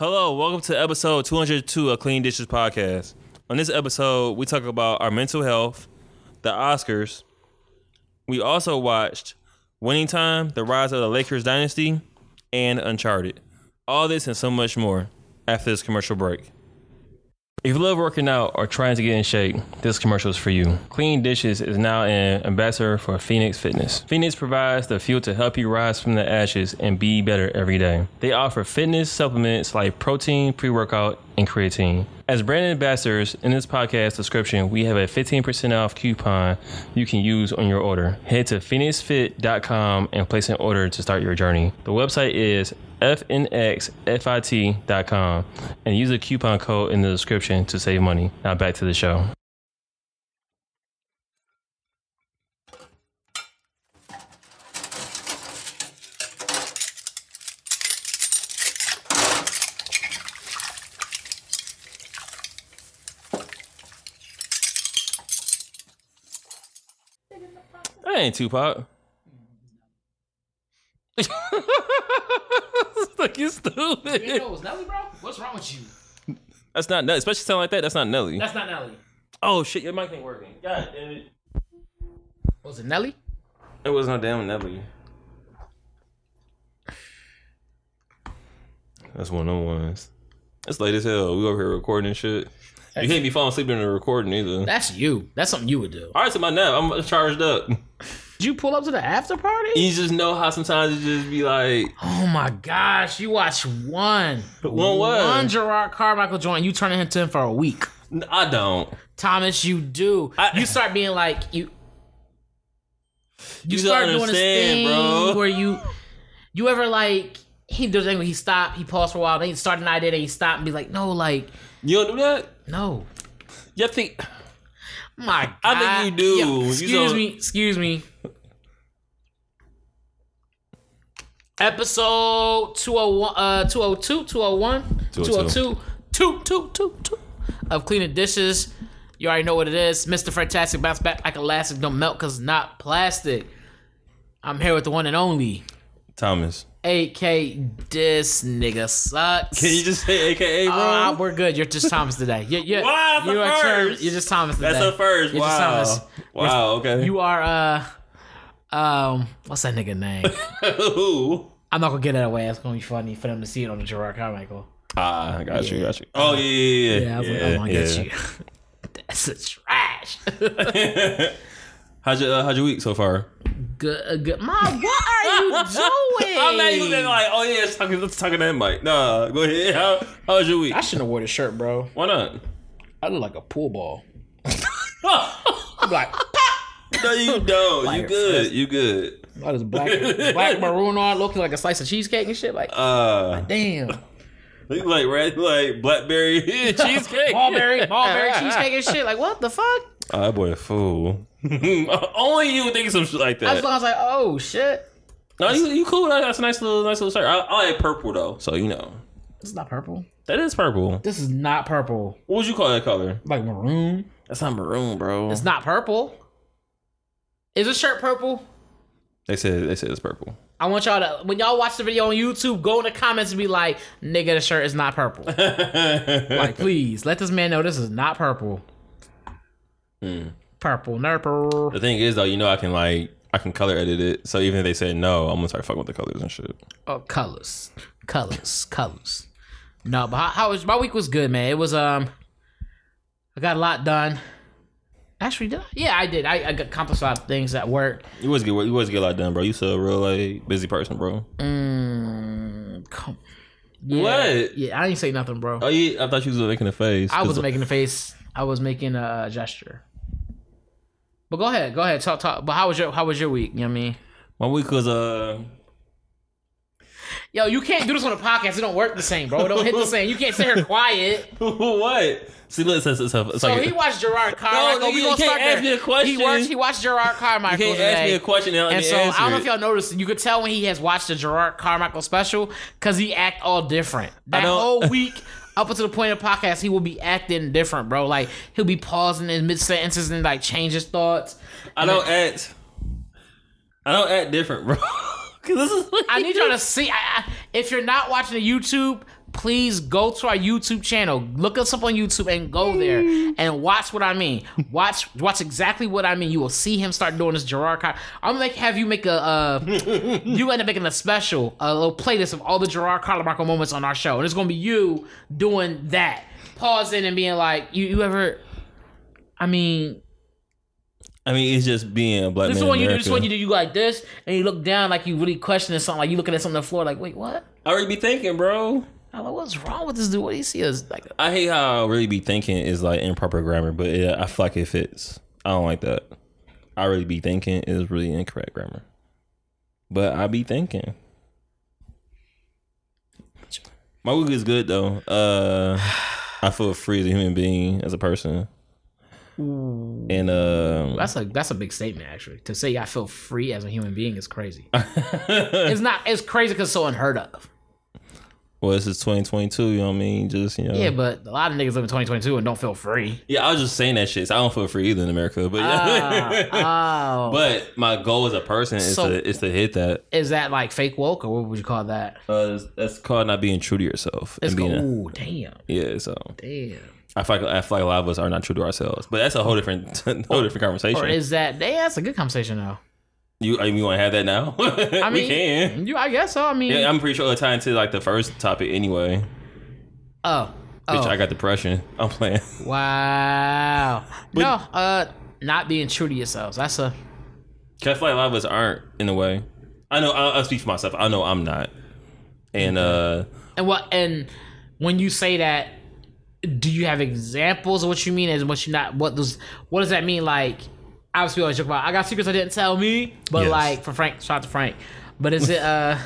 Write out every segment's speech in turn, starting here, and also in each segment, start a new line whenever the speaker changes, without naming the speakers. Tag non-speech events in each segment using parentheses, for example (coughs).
Hello, welcome to episode 202 of Clean Dishes Podcast. On this episode, we talk about our mental health, the Oscars. We also watched Winning Time, The Rise of the Lakers Dynasty, and Uncharted. All this and so much more after this commercial break. If you love working out or trying to get in shape, this commercial is for you. Clean Dishes is now an ambassador for Phoenix Fitness. Phoenix provides the fuel to help you rise from the ashes and be better every day. They offer fitness supplements like protein, pre workout, and creatine. As brand ambassadors, in this podcast description, we have a 15% off coupon you can use on your order. Head to phoenixfit.com and place an order to start your journey. The website is fnxfit.com and use the coupon code in the description to save money. Now back to the show. Ain't Tupac. (laughs) like you stupid.
You know Nelly, bro? What's wrong with you?
That's not Nelly. Especially sound like that. That's not Nelly.
That's not Nelly.
oh shit, your mic ain't working. God damn it.
Was it Nelly?
It was no damn Nelly. That's one of them ones. It's late as hell. We over here recording shit. You can't be falling asleep during the recording either.
That's you. That's something you would do.
All right, so my nap. I'm charged up.
Did you pull up to the after party?
You just know how sometimes it just be like,
Oh my gosh, you watch one.
One what?
One Jerrod Carmichael joint, you turn it into him for a week.
I don't.
Thomas, you do.
I-
you start being like you. You,
You
start doing this thing
bro.
where you, you ever like he does anything. he stop, he pause for a while, then he start an idea, then he stop and be like, no, like
You don't do that?
No,
You think
my God.
I think you do.
Yo,
You
excuse
don't-
me. Excuse me. Episode 201, uh, 202, 201, 202, 222 of Cleaning Dishes. You already know what it is. Mr. Fantastic bounce back like elastic. Don't melt because it's not plastic. I'm here with the one and only.
Thomas?
AK, this nigga sucks.
Can you just say AKA, bro?
Uh, we're good. You're just Thomas today. You're, you're,
Wow,
you are term-. You're just Thomas today.
That's the first.
You're just
Wow.
Thomas.
Wow. Okay.
You are uh um what's that nigga name? (laughs)
Who?
I'm not gonna get that away. It's gonna be funny for them to see it on the Jerrod Carmichael.
Ah, I got you. Got you. Oh yeah, yeah, yeah.
Yeah, I was like, I'm gonna get you. (laughs) That's a trash. (laughs)
how's your uh, How's your week so far?
good, uh, good. Mom, what are you (laughs) doing?
I'm not even like, oh yeah, let's talk, let's talk to that mic. Nah, go ahead. How, how was your week?
I shouldn't have wore the shirt, bro.
Why not?
I look like a pool ball. (laughs) I'm like, (laughs)
No, you don't. You good. You good.
all this black, black maroon on, looking like a slice of cheesecake and shit. Like,
Uh,
damn,
you like red, like blackberry cheesecake.
mulberry, mulberry cheesecake and shit. Like, what the fuck?
Oh, that boy a fool. (laughs) Only you would think some shit like that.
I
that.
was like, oh shit,
No, you you cool. That's a nice little nice little shirt. I, I like purple though, so you know
it's not purple.
that is purple.
This is not purple.
What would you call that color?
Like maroon.
That's not maroon, bro.
It's not purple. Is this shirt purple?
They said they said it's purple.
I want y'all to when y'all watch the video on YouTube, go in the comments and be like, "Nigga, the shirt is not purple." (laughs) like, please let this man know this is not purple. Hmm. Purple, nurple.
The thing is though, you know I can like I can color edit it. So even if they say no, I'm gonna start fucking with the colors and shit.
Oh, colors, colors, colors. No, but how, how was my week? Was good, man. It was um, I got a lot done. Actually, did I? Yeah, I did. I, I accomplished a lot of things at work.
You always get you always get a lot done, bro. You still a real like busy person, bro.
Mm, come. Yeah,
What?
Yeah, I didn't say nothing, bro.
Oh, you, I thought you was making a face.
I wasn't making a face. I was making a gesture. But go ahead, go ahead, talk, talk. But how was your how was your week? You know what I mean?
My week was uh
Yo, you can't do this on a podcast. It don't work the same, bro. It don't hit the same. You can't sit here quiet. (laughs)
what? See, look, it's, it's, it's, it's
So
like
he watched Jerrod Carmichael. we
you
gonna
can't
start
ask
there.
me a question.
He watched he watched Jerrod Carmichael
you can't ask me a question and,
And so I don't know if y'all noticed. You could tell when he has watched the Jerrod Carmichael special because he act all different. That whole (laughs) week up until the point of the podcast, he will be acting different, bro. Like he'll be pausing in mid sentences and like change his thoughts.
I don't act. I don't act different, bro. (laughs) Cause this is.
I need y'all (laughs) to see. I, I, if you're not watching the YouTube, please go to our YouTube channel. Look us up on YouTube and go there and watch what I mean. Watch watch exactly what I mean. You will see him start doing this Jerrod Car- I'm gonna have you make a uh, (laughs) you end up making a special, a little playlist of all the Jerrod Carmichael moments on our show, and it's gonna be you doing that, pausing and being like, you you ever, I mean.
I mean, it's just being a black
This
man. in
you do. This when you do. You go like this, and you look down like you really questioning something. Like you looking at something on the floor. Like, wait, what?
I already be thinking, bro.
I'm like, what's wrong with this dude? What do you see as like?
I hate how I really be thinking is like improper grammar, but yeah, I feel like it fits. I don't like that. I really be thinking is really incorrect grammar, but I be thinking. My week is good though. Uh, I feel free as a human being, as a person, and um,
That's a that's a big statement actually. To say I feel free as a human being is crazy. (laughs) it's not. It's crazy because so unheard of.
Well, this is 2022. You know what I mean? Just you know,
Yeah, but a lot of niggas live in 2022 and don't feel free.
yeah. I was just saying that shit. So I don't feel free either in America, but yeah.
Ah, oh, (laughs)
But my goal as a person is
So-
to is to hit that.
is that like fake woke or what would you call that?
Uh, that's called not being true to yourself.
It's
and being a-
ooh, damn,
yeah, so
damn.
I feel like I feel like a lot of us are not true to ourselves, but that's a whole different (laughs) whole different conversation.
Or is that? Yeah, that's a good conversation though.
You I mean, you want to have that now? (laughs)
I mean,
we can.
You, I guess so. I mean,
Yeah, I'm pretty sure it'll tie into like the first topic anyway.
oh,
Bitch,
oh,
I got depression. I'm playing. (laughs)
wow. no, uh, not being true to yourselves. That's a.
Cause I feel like a lot of us aren't in a way. I know. I'll, I'll speak for myself. I know I'm not. And uh,
And what? And when you say that, do you have examples of what you mean? As what you not? What does? What does that mean? Like, obviously, we always joke about. I got secrets I didn't tell me, but
Yes.
like for Frank, shout out to Frank. But is it? uh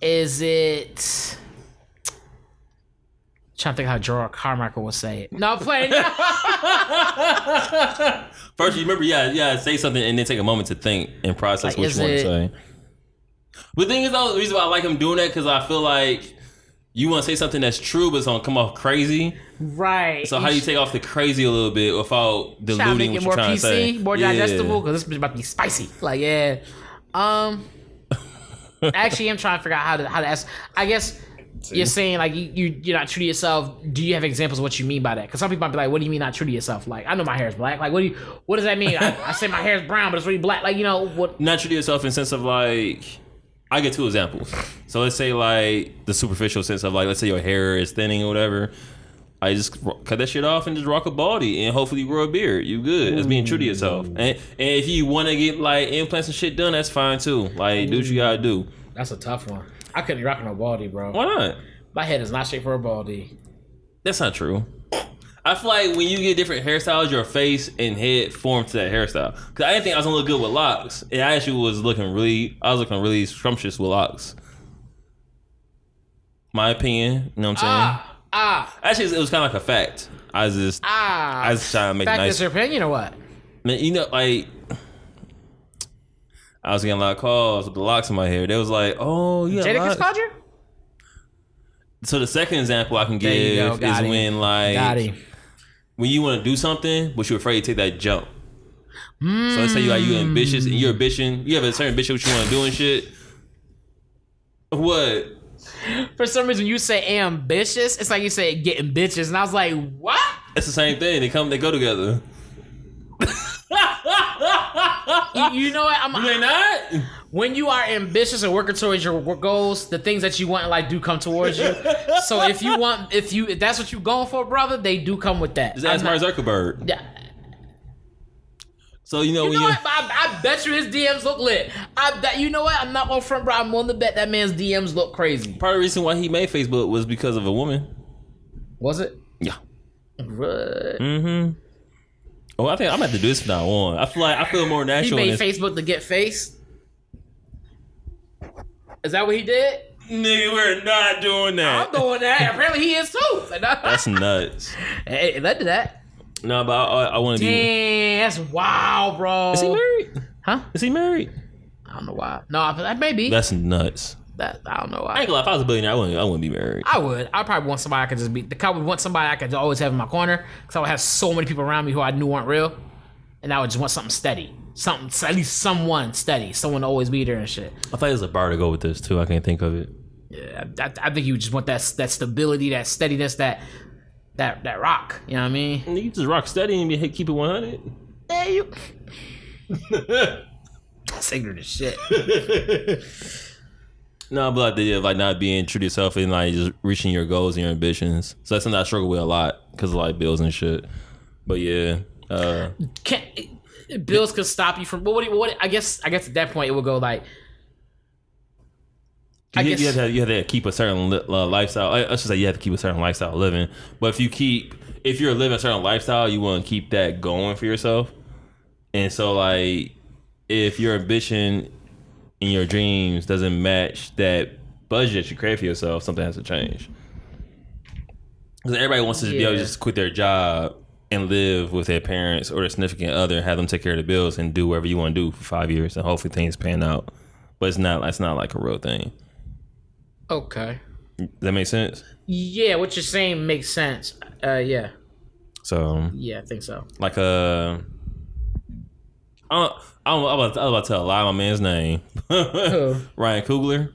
Is it? Trying to think how Jerrod Carmichael would say it. No, I'm playing. (laughs)
First, you remember, yeah, yeah, say something and then take a moment to think and process
Like,
what you want
it-
to say. But the thing is, though, the reason why I like him doing that because I feel like you want to say something that's true, but it's gonna come off crazy.
right.
So how do you take off the crazy a little bit without diluting what you're
more
trying to say?
PC, more digestible? Because this bitch about to be spicy. Like, yeah. Um, actually, (laughs) I actually am trying to figure out how to how to ask. I guess you're saying like you, you you're not true to yourself. Do you have examples of what you mean by that? Because some people might be like, "What do you mean not true to yourself?" Like, I know my hair is black. Like, what do you what does that mean? I, I say my hair is brown, but it's really black. Like, you know what?
Not true to yourself in sense of like. I get two examples. So let's say like the superficial sense of like let's say your hair is thinning or whatever. I just cut that shit off and just rock a baldy and hopefully grow a beard. You good? That's being true to yourself. Mm. And, and if you want to get like implants and shit done, that's fine too. Like do what you gotta do.
That's a tough one. I couldn't rocking a baldy, bro.
Why not?
My head is not shaped for a baldy.
That's not true. I feel like when you get different hairstyles, your face and head form to that hairstyle. Cause I didn't think I was gonna look good with locks. And I actually was looking really, I was looking really scrumptious with locks. My opinion, you know what I'm saying?
Ah, ah,
Actually, it was kind of like a fact. I was just,
ah.
I was trying to make it
Fact
nice.
is your opinion or what?
Man, you know, like I was getting a lot of calls with the locks in my hair. They was like, "Oh, yeah."
Jadakiss called you?
So the second example I can
There you go,
give is
him.
when like
Got him.
When you want to do something, but you're afraid to take that jump. So let's say you like you ambitious and you're ambition. You have a certain ambition what you want to do and shit. What?
For some reason, you say ambitious. It's like you say getting bitches, and I was like, what?
It's the same thing. They come, they go together. (laughs)
You, you know what? I'm,
Do they not?
When you are ambitious and working towards your goals, the things that you want in life do come towards you. so if you want, if you, if that's what you're going for, brother, they do come with that.
Just ask
I'm
Mark Zuckerberg.
Yeah.
So you know
You know what? I, I bet you his DMs look lit. I bet you know what? I'm not on front, bro. I'm willing to bet that man's DMs look crazy.
part of the reason why he made Facebook was because of a woman.
Was it?
Yeah.
Right.
Mm-hmm. Oh, I think I'm gonna have to do this from now on. I feel like I feel more natural. in
made. Facebook to get face. Is that what he did?
Nigga, we're not doing that.
I'm doing that. Apparently, he is too. (laughs)
That's nuts.
hey, it led to that.
No, but I, I, want to be.
Damn, that's wild, bro.
Is he married?
Huh?
Is he married?
I don't know why. No, I- that may be.
That's nuts.
that I don't know
I
why.
ain't gonna lie. If I was a billionaire, I wouldn't. I wouldn't be married.
I would. I probably want somebody I could just be. The I would want somebody I could always have in my corner because I would have so many people around me who I knew weren't real, and I would just want something steady, something at least someone steady, someone to always be there and shit.
I thought there's a bar to go with this too. I can't think of it.
Yeah, I, I think you just want that that stability, that steadiness, that that that rock. You know what I mean?
You just rock steady and be, keep it 100.
Yeah, you. (laughs) That's ignorant as shit. (laughs)
No, but like the idea of like not being true to yourself and like just reaching your goals and your ambitions. So that's something I struggle with a lot because of like bills and shit. But yeah, uh,
Can bills could stop you from. But what? What? I guess. I guess at that point it would go like. I
you,
guess
you have to you have to keep a certain li- uh, lifestyle. I, I should say you have to keep a certain lifestyle living. But if you keep if you're living a certain lifestyle, you want to keep that going for yourself. And so like if your ambition and your dreams doesn't match that budget that you create for yourself, something has to change. Because everybody wants to be able to just quit their job and live with their parents or their significant other, have them take care of the bills and do whatever you want to do for five years, and hopefully things pan out. But it's not. It's not like a real thing.
okay.
That makes sense?
Yeah, what you're saying makes sense. Uh, yeah,
So,
yeah, I think so.
like uh, I don't, I don't, I'm about, I was about to tell a lie my man's name, (laughs) Ryan Coogler,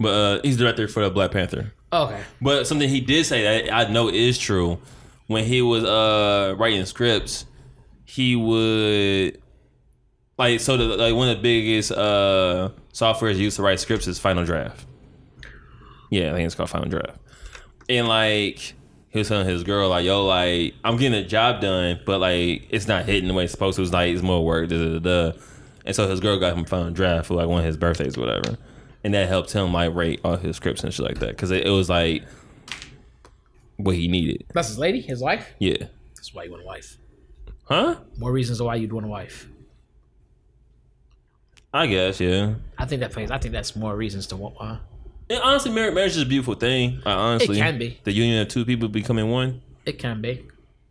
but uh, he's director for the Black Panther.
Okay.
But something he did say that I know is true. When he was uh writing scripts, he would like so the, like one of the biggest uh softwares used to write scripts is Final Draft. Yeah, I think it's called Final Draft. And like he was telling his girl like, "Yo, like I'm getting a job done, but like it's not hitting the way it's supposed to. It's like it's more work." Da, da, da. And so his girl got him Final Draft for like one of his birthdays, whatever. And that helped him like rate all his scripts and shit like that because it, it was like what he needed.
That's his lady, his wife.
Yeah.
That's why you want a wife.
Huh?
More reasons why you'd want a wife.
I guess, yeah.
I think that plays. I think that's more reasons to want one.
And honestly, marriage, marriage is a beautiful thing. Like, honestly,
It can be.
the union of two people becoming one.
It can be.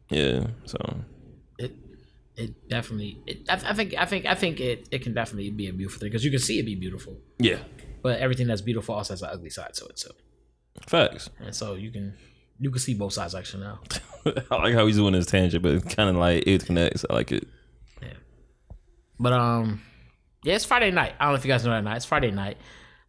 Yeah. So
It it definitely. It, I, I think. I think. I think it. It can definitely be a beautiful thing because you can see it be beautiful,
yeah,
but everything that's beautiful also has an ugly side to it too.
facts.
And so you can you can see both sides actually now. (laughs)
I like how he's doing this tangent, but it's kind of like it connects. I like it. Yeah.
But um, yeah, it's Friday night. I don't know if you guys know that night. It's Friday night.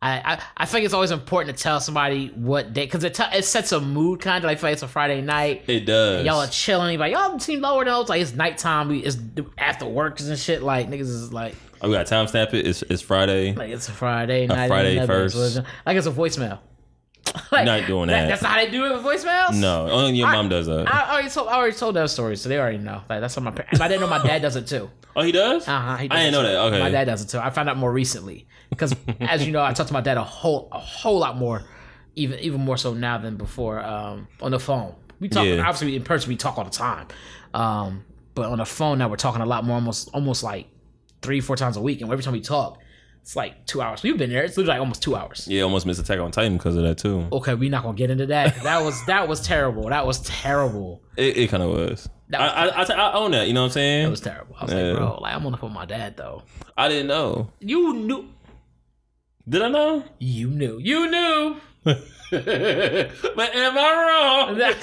I I, I think it's always important to tell somebody what day because it t- it sets a mood kind of like, like it's a Friday night.
It does.
Y'all are chilling, like y'all seem lower than like it's nighttime. We it's after work and shit. Like niggas is like
oh, we got time stamp it. It's it's Friday.
like it's a Friday night.
Friday first.
Like it's a voicemail. (laughs) like,
Not doing that.
That's not how they do it with voicemails.
no, only your mom does that.
I already told I already told that story, so they already know. Like that's what my parents. I didn't know my dad does it too.
oh, he does.
Uh huh.
I didn't know that. Okay.
My dad does it too. I found out more recently because, (laughs) as you know, I talked to my dad a whole a whole lot more, even even more so now than before um, on the phone. We talk
Yeah.
obviously in person. We talk all the time, um, but on the phone now we're talking a lot more. Almost almost like three four times a week, and every time we talk, it's like two hours. We've been there. It's literally like almost two hours.
yeah, almost missed Attack on Titan because of that too.
Okay, we're not gonna get into that. That was that was terrible. That was terrible.
It, it kind of was.
That
I,
was-
I, I, I own that. You know what I'm saying?
It was terrible. I was
Yeah.
like, bro, like I'm on the phone with my dad though.
I didn't know.
You knew.
Did I know?
You knew. You knew. (laughs)
but am I wrong? (laughs)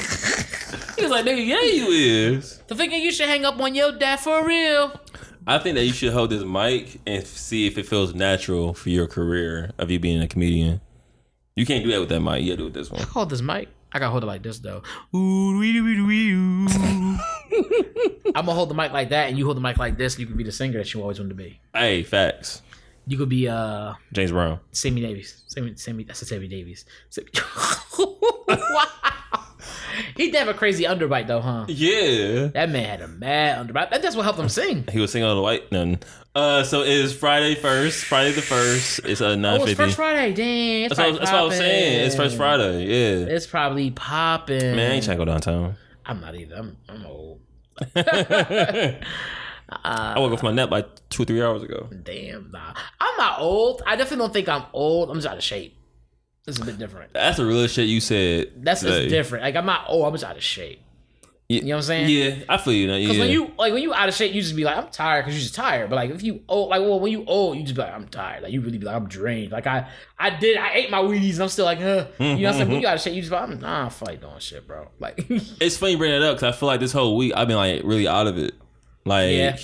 He was like, nigga, yeah, you is. (laughs)
So thinking you should hang up on your dad for real.
I think that you should hold this mic and see if it feels natural for your career of you being a comedian. You can't do that with that mic. You gotta do it with this one.
Hold this mic. I gotta hold it like this though. (laughs) I'm gonna hold the mic like that, and you hold the mic like this, and you can be the singer that you always wanted to be.
Hey, facts.
You could be uh
James Brown.
Sammy Davis. Sammy, Sammy. That's a Sammy Davis. (laughs) (laughs) Sam- wow. (laughs) He did have a crazy underbite though, huh?
Yeah.
That man had a mad underbite. That- That's what helped him sing.
He was singing on the white. Nothing. Uh, so it is Friday first. Friday the first. It's a nine
Oh, it's first Friday. Dang, it's
that's, what, that's what I was saying. It's first. Friday. Yeah.
It's probably popping.
Man, I ain't trying to go downtown.
I'm not either. I'm, I'm old. (laughs)
I woke up from my nap like two or three hours ago.
Damn, nah. I'm not old. I definitely don't think I'm old. I'm just out of shape. It's a bit different.
That's the real shit you said.
That's it's different. Like I'm not old. I'm just out of shape.
Yeah,
You know what I'm saying?
Yeah, I feel you. Now.
Because
Yeah.
when you like when you out of shape, you just be like, I'm tired because you're just tired. But like if you old, like well, when you old, you just be like, I'm tired. Like you really be like, I'm drained. Like I, I did, I ate my Wheaties and I'm still like, huh. You know what I'm saying? When you mm-hmm. out of shape, you just be like, I'm nah, I feel like doing shit, bro. Like (laughs)
it's funny you bring that up because I feel like this whole week I've been like really out of it. Like
Yeah.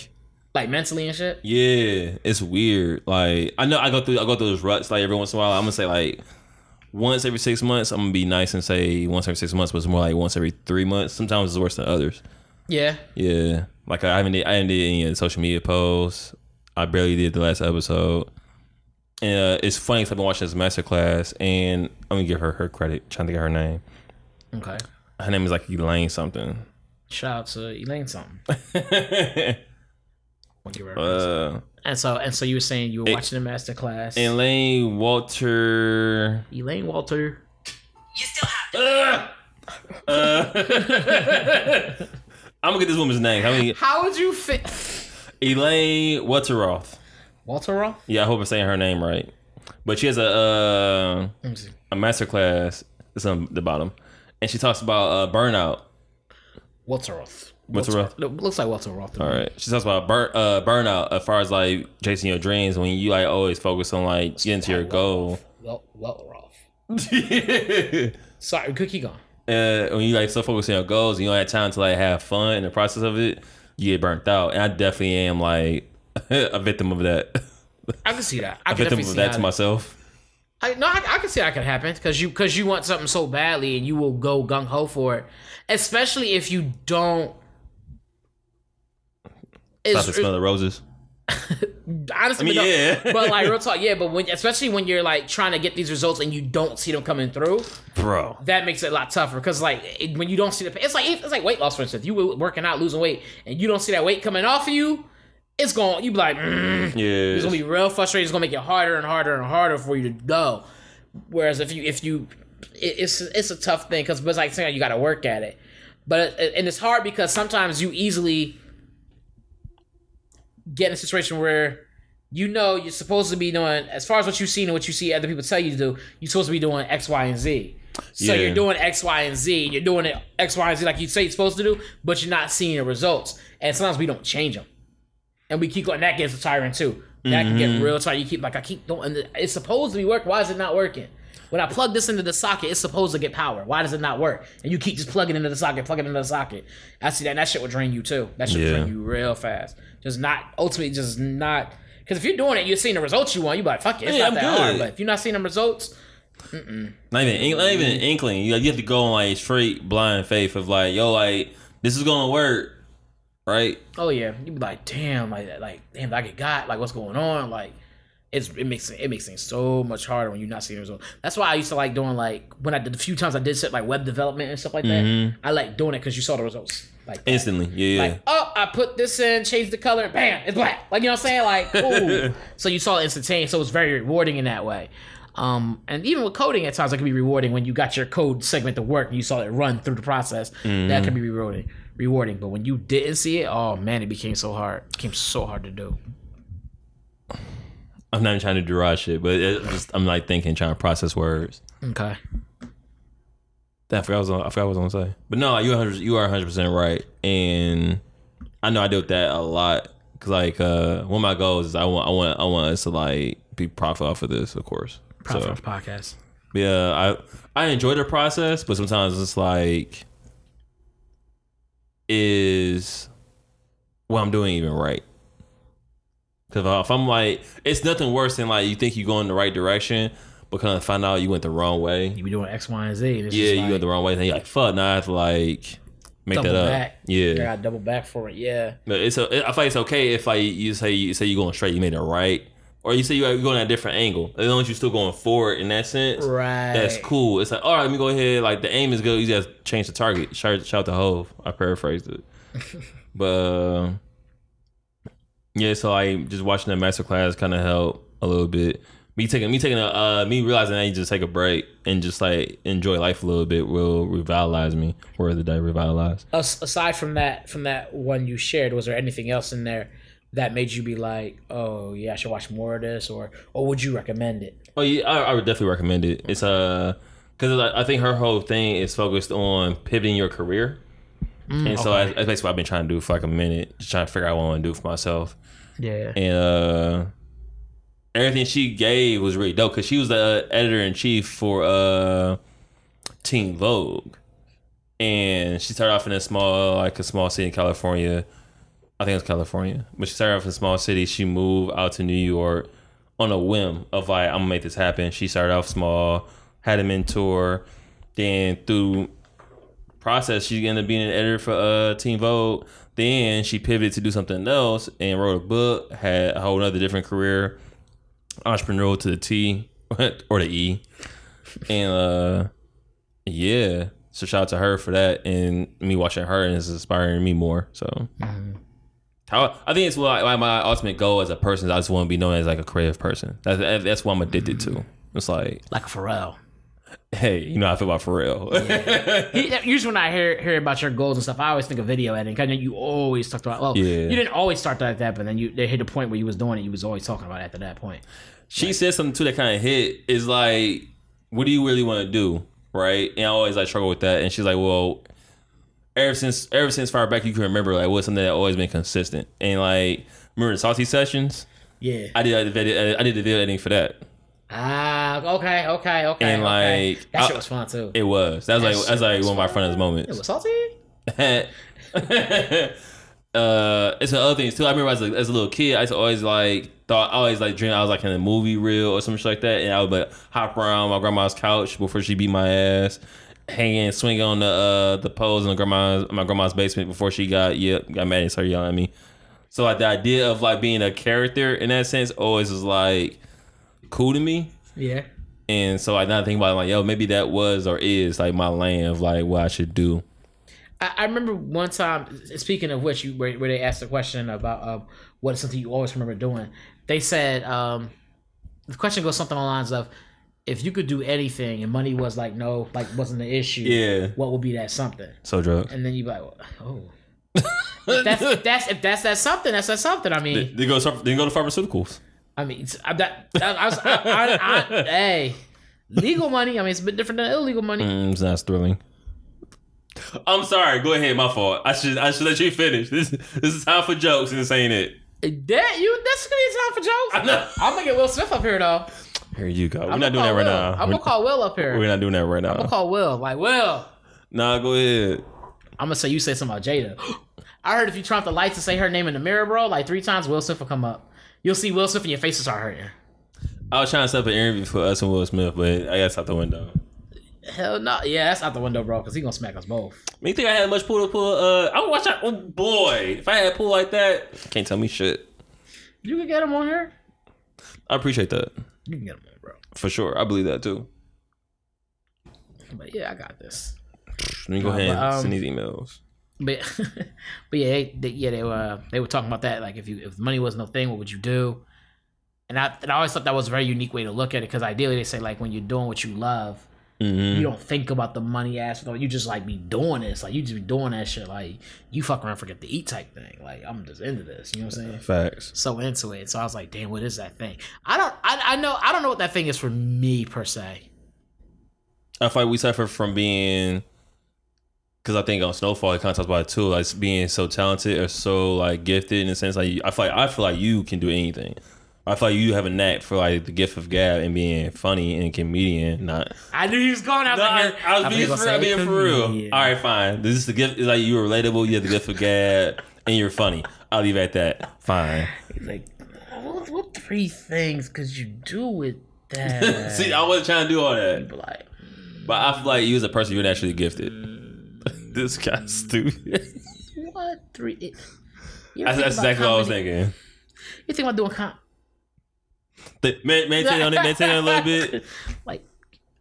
like mentally and shit.
Yeah, it's weird. Like I know I go through I go through those ruts like every once in a while. I'm gonna say like once every six months. I'm gonna be nice and say once every six months, but it's more like once every three months. Sometimes it's worse than others.
Yeah.
Yeah, like I haven't did, I haven't did any of the social media posts. I barely did the last episode. And uh, it's funny because I've been watching this master class, and I'm gonna give her her credit. Trying to get her name.
Okay.
Her name is like Elaine something.
Shout out to Elaine something. (laughs) We'll give her
uh,
And so and so you were saying you were watching the master class.
Elaine Walter.
Elaine Walter.
You still have to.
Uh, (laughs) I'm gonna get this woman's name. How many?
How would you fit
Elaine Walteroth.
Walter Roth?
Yeah, I hope I'm saying her name right. But she has a uh,
Let me
a master class. It's on the bottom, and she talks about uh, burnout.
Walter
Walter Roth?
Looks like Walter Roth.
All right, she talks about burn uh, burnout as far as like chasing your dreams when you like always focus on like getting to your goal.
Well, well, Roth.
uh, (laughs)
Sorry, cookie gone. going.
when you like so focused on your goals and you don't have time to like have fun in the process of it, you get burnt out. And I definitely am like (laughs) a victim of that.
I can see that. (laughs) I
A
can
victim of
see
that to myself.
I, no, I, I can see that could happen because you because you want something so badly and you will go gung ho for it, especially if you don't.
Stop
It's,
to smell the roses. (laughs)
honestly,
I mean,
but, no-
yeah. (laughs)
but like real talk, yeah. But when especially when you're like trying to get these results and you don't see them coming through,
Bro.
that makes it a lot tougher. Because like it, when you don't see the, it's like it's like weight loss for instance. You were working out, losing weight, and you don't see that weight coming off of you. It's going. You be like, mm,
Yeah.
it's gonna be real frustrating. It's gonna make it harder and harder and harder for you to go. Whereas if you if you, it, it's it's a tough thing because it's like saying you got to work at it. But and it's hard because sometimes you easily get in a situation where you know you're supposed to be doing as far as what you've seen and what you see other people tell you to do. You're supposed to be doing X, Y, and Z. So
Yeah.
you're doing X, Y, and Z. You're doing it X, Y, and Z like you say you're supposed to do, but you're not seeing the results. And sometimes we don't change them and we keep going. That gets tiring too. That can get mm-hmm. real tired You keep like I keep doing. It's supposed to be work. Why is it not working? When I plug this into the socket, it's supposed to get power. Why does it not work? And you keep just plugging into the socket, plugging into the socket. I see that. And that shit will drain you too. That shit will
Yeah.
drain you real fast. Just not ultimately, just not. Because if you're doing it, you're seeing the results you want. You be like, fuck it, it's
Yeah,
not
I'm
that hard.
good.
But if you're not seeing the results,
Not even, not even inkling. You, you have to go on like straight blind faith of like, yo, like this is gonna work, right?
oh yeah, you be like, damn, like like damn, I get got. Like what's going on? Like it's it makes it makes things so much harder when you're not seeing the results. That's why I used to like doing like when I did the few times I did set like web development and stuff like that. I like doing it because you saw the results like that.
Instantly, yeah, yeah.
Like, oh, I put this in, changed the color, bam, it's black. Like, you know what I'm saying? Like, (laughs) ooh. so you saw it instantaneous, so it's very rewarding in that way. Um, and even with coding, at times it can be rewarding when you got your code segment to work and you saw it run through the process. That can be rewarding. Rewarding, but when you didn't see it, oh man, it became so hard. It became so hard to do.
I'm not even trying to deride shit, but it just, I'm like thinking, trying to process words.
Okay.
I forgot, what I, was on, I forgot what I was gonna say. But no, you 100, you are 100 percent right, and I know I deal with that a lot. Cause like uh, one of my goals is I want I want I want us to like be profit off of this, of course.
Profit
So
off podcast.
yeah, I I enjoy the process, but sometimes it's like is what I'm doing even right? Because if I'm like, it's nothing worse than like you think you're going the right direction, but kind of find out you went the wrong way.
You be doing X, Y, and Z. And it's
Yeah, you
like,
went the wrong way. Then you're like, fuck, now I have to like make
double
that up.
back.
Yeah,
I got double back for it. Yeah.
but it's a, I feel like it's okay if like you say you say you're going straight, you made it right, or you say you're going at a different angle. As long as you're still going forward in that sense,
Right.
that's cool. It's like, all right, let me go ahead. Like the aim is good. You just change the target. Shout, shout to Hov. I paraphrased it, (laughs) but uh, yeah. So like just watching that masterclass kind of helped a little bit. Me taking me taking a uh, me realizing I need to just take a break and just like enjoy life a little bit will revitalize me. Of the day, revitalize.
As- aside from that from that one you shared was there anything else in there that made you be like oh yeah i should watch more of this or or would you recommend it
Oh yeah, I, I would definitely recommend it. It's uh, because I think her whole thing is focused on pivoting your career, and so
okay.
I, that's basically what I've been trying to do for like a minute, just trying to figure out what I want to do for myself.
yeah
And uh, everything she gave was really dope because she was the uh, editor in chief for uh, Teen Vogue, and she started off in a small like a small city in California, I think it was California. But she started off in a small city. She moved out to New York on a whim of like, I'm gonna make this happen. She started off small, had a mentor, then through process, she ended up being an editor for uh Teen Vogue. Then she pivoted to do something else and wrote a book, had a whole other different career, entrepreneurial to the T (laughs) or the E. And uh yeah. So shout out to her for that and me watching her and it's inspiring me more. So how I think it's why my ultimate goal as a person is I just want to be known as like a creative person. That's that's what I'm addicted to. It's like,
Like Pharrell.
Hey, you know how I feel about Pharrell.
He- (laughs) Usually when I hear hear about your goals and stuff, I always think of video editing. Cause you always talked about. Well,
Yeah.
you didn't always start like that, but then you they hit a point where you was doing it. You was always talking about it after that point.
she said something too that kind of hit is like what do you really want to do right and i always like struggle with that and she's like well ever since ever since far back you can remember like what's something that always been consistent and like remember the salty sessions
Yeah.
i did the video i did the video editing for that
Ah, okay, okay, okay.
And,
okay.
like,
that shit was fun too.
it was that was
That
like that's like
was
one of my
fun.
funnest moments
It was salty. (laughs)
uh, it's the other things too. I remember as a, as a little kid, I used to always like thought I always like dream I was like in a movie reel or some shit like that, and I would like, hop around my grandma's couch before she beat my ass, hanging, swinging on the uh the poles in the grandma's my grandma's basement before she got yeah got mad and started yelling at me. So like the idea of like being a character in that sense always was like cool to me.
Yeah.
And so I now think about it, like, yo, maybe that was or is like my lane of like what I should do.
I, I remember one time. Speaking of which, you where, where they asked the question about um, what is something you always remember doing. They said um, the question goes something along the lines of, if you could do anything and money was like no, like wasn't the issue.
Yeah.
What would be that something?
So drugs.
And then you be like, oh. (laughs) If that's if that's if that's that something. That's that something. I mean,
They go. They go to pharmaceuticals.
I mean, it's, I, that, I, I, was- I, I, I, hey, legal money. I mean, it's a bit different than illegal money.
Mm, it's not thrilling. I'm sorry. Go ahead. My fault. I should. I should let you finish. This. This is time for jokes, and this ain't it.
That you? That's gonna be time for jokes.
I know.
I'm gonna get Will Smith up here though.
Here you go. We're
I'm
not doing that right
Will.
now.
I'm
We're,
gonna call Will up here.
we're not doing that right now.
I'm gonna call Will. Like Will.
Nah, go ahead.
I'm gonna say you say something about Jada. (gasps) I heard if you turn off the lights and say her name in the mirror, bro, like three times, Will Smith will come up. You'll see Will Smith and your face will start hurting.
I was trying to set up an interview for us and Will Smith, but I guess out the window.
Hell no. Yeah, that's out the window, bro, because he gonna smack us both.
Me think I had much pull to pull. Uh, I would watch that. Oh boy, if I had pull like that, can't tell me shit.
You can get him on here.
I appreciate that
You can get him on, bro.
for sure. I believe that too.
But yeah, I got this.
Let me go
Nah,
ahead and
um,
send these emails.
But (laughs) but yeah, they, they, yeah, they were they were talking about that. Like, if you if money was no thing, what would you do? And I and I always thought that was a very unique way to look at it because ideally they say like when you're doing what you love,
Mhm.
you don't think about the money aspect. You just like be doing this. Like you just be doing that shit. Like you fuck around, forget to eat type thing. Like I'm just into this. You know what I'm saying?
Facts.
So into it. So I was like, damn, what is that thing? I don't. I, I know. I don't know what that thing is for me per se.
I feel like we suffer from being because I think on Snowfall he kind of talks about it too, like being so talented or so like gifted in the sense like I feel like I feel like you can do anything. I feel like you have a knack for like the gift of gab and being funny and comedian. Not
I knew he was going out
no, I,
there.
I was being for real. Being for real. All right, fine. This is the gift. Is like you're relatable. You have the gift of gab and you're funny. I'll leave it at that. Fine.
He's like, what, what three things could you do with (laughs) that?
See, I wasn't trying to do all that,
Be like,
but I feel like you as a person, you're naturally gifted. This guy's stupid.
what three? It,
That's, that's exactly what I was thinking.
You think about doing com?
Th- man- Maintain on it, maintain on it a little bit. (laughs)
Like,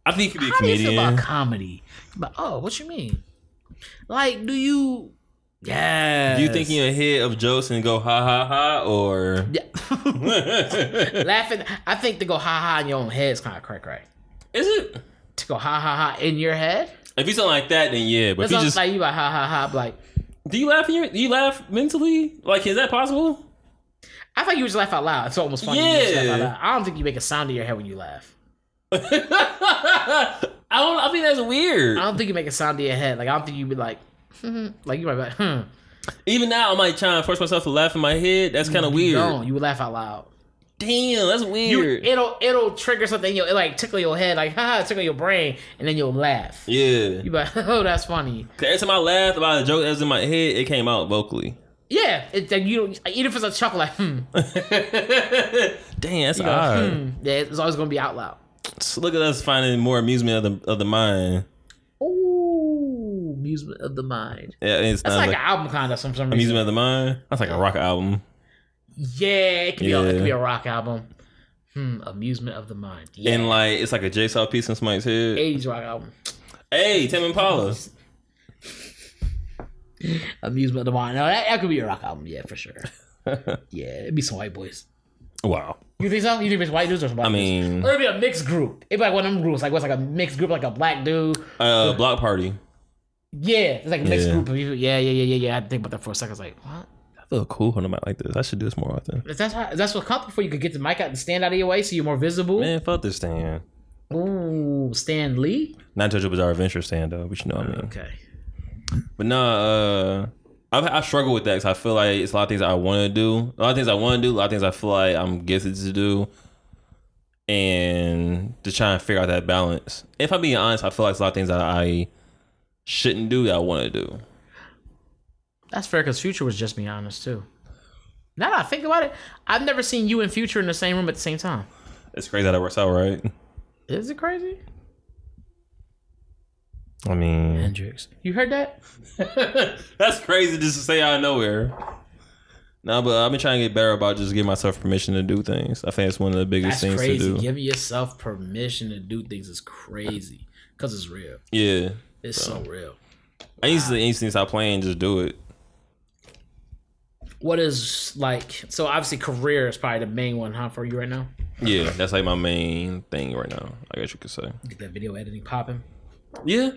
I think you could be a
how do you feel
comedian.
about comedy? But oh, what you mean? Like, do you? Yeah.
Do you think in your head of jokes and go ha ha ha or
Yeah. (laughs) Laughing. I think to go ha ha in your own head is kind of cray cray.
is it?
To go ha ha ha in your head,
If you something like that, then yeah. But if
it's
you just
like you like ha ha ha. Like
do you laugh in your do you laugh mentally? Like is that possible?
I thought you would just laugh out loud. It's almost funny. You just laugh
Yeah.
out loud. I don't think you make a sound in your head when you laugh. (laughs)
I don't. I think that's weird.
I don't think you make a sound in your head. Like I don't think you be like, (laughs) like you might be like, hmm.
Even now, I might try and force myself to laugh in my head. That's kind of weird.
don't. You would laugh out loud.
Damn, that's
You,
weird.
it'll it'll trigger something. You'll it like tickle your head, like haha, tickle your brain, and then you'll laugh.
yeah.
You be like, (laughs) oh, that's funny.
Every time I laughed about a joke that was in my head, it came out vocally.
Yeah, it's like you even if it's a chuckle, like hmm, (laughs)
Damn, that's
you go,
odd.
hmm. Yeah, it's always gonna be out loud.
So look at us finding more amusement of the of the mind.
Ooh, amusement of the mind.
Yeah, it's
That's like,
like,
an album kind of some some reason.
amusement of the mind. That's like a rock album.
Yeah, it could be a, it could be a rock album. Hmm, amusement of the mind. Yeah,
And like it's like a jigsaw piece in somebody's head.
eighties rock album.
Hey, Tame Impala. (laughs)
Amusement of the mind. No, that, that could be a rock album. Yeah, for sure. (laughs) yeah, it'd be some white boys.
Wow.
You think so? You think it's white dudes or some
I
dudes?
mean,
Or it'd be a mixed group. It'd be like one of them groups, like what's like a mixed group, like a black dude.
uh, Bloc Party.
Yeah, it's like a mixed
Yeah.
group of people. Yeah, yeah, yeah, yeah, yeah. I had to think about that for a second. I was like, what?
I feel cool when I'm out like this. I should do this more often.
Is that how, is that what comfortable for you could get the mic out and stand out of your way so you're more visible?
Man, fuck this stand.
Ooh, Stan Lee.
Not JoJo Bizarre Adventure stand though, but you know what I mean.
Okay.
But nah, uh, I've, I struggle with that because I feel like it's a lot of things I want to do. A lot of things I want to do. A lot of things I feel like I'm gifted to do. And to try and figure out that balance. If I'm being honest, I feel like it's a lot of things that I shouldn't do that I want to do.
That's fair because Future was just being honest too. Now that I think about it, I've never seen you and Future in the same room at the same time.
It's crazy how that works out, right?
Is it crazy?
I mean,
Hendrix. You heard that? (laughs)
that's crazy just to say out of nowhere. No, but I've been trying to get better about just giving myself permission to do things. I think it's one of the biggest
That's
things
crazy.
to do.
Giving yourself permission to do things is crazy because it's real.
Yeah.
It's so real.
I used to instantly stop playing and just do it.
What is like? So obviously, career is probably the main one, huh, for you right now.
Yeah, that's like my main thing right now. I guess you could say.
Get that video editing popping.
Yeah.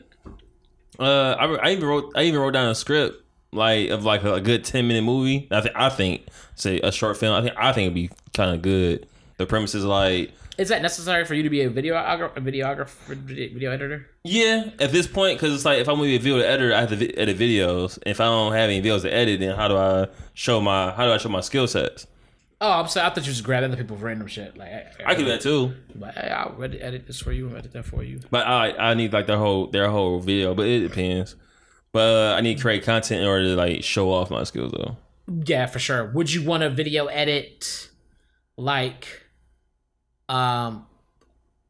Uh, I, I even wrote I even wrote down a script like of like a, good ten minute movie. I think I think say a short film. I think I think it'd be kind of good. The premise is like
Is that necessary for you to be a videographer, a videographer, video video editor?
yeah. At this point, because it's like if I'm gonna be a video editor, I have to edit videos. If I don't have any videos to edit, then how do I show my how do I show my skill sets?
Oh, I'm sorry. I thought you just grabbed other people's random shit. Like I,
I can do that too.
But hey, I'll edit, edit this for you and edit that for you.
But I I need like their whole their whole video, but it depends. But uh, I need to create content in order to like show off my skills though.
Yeah, for sure. Would you want to video edit like um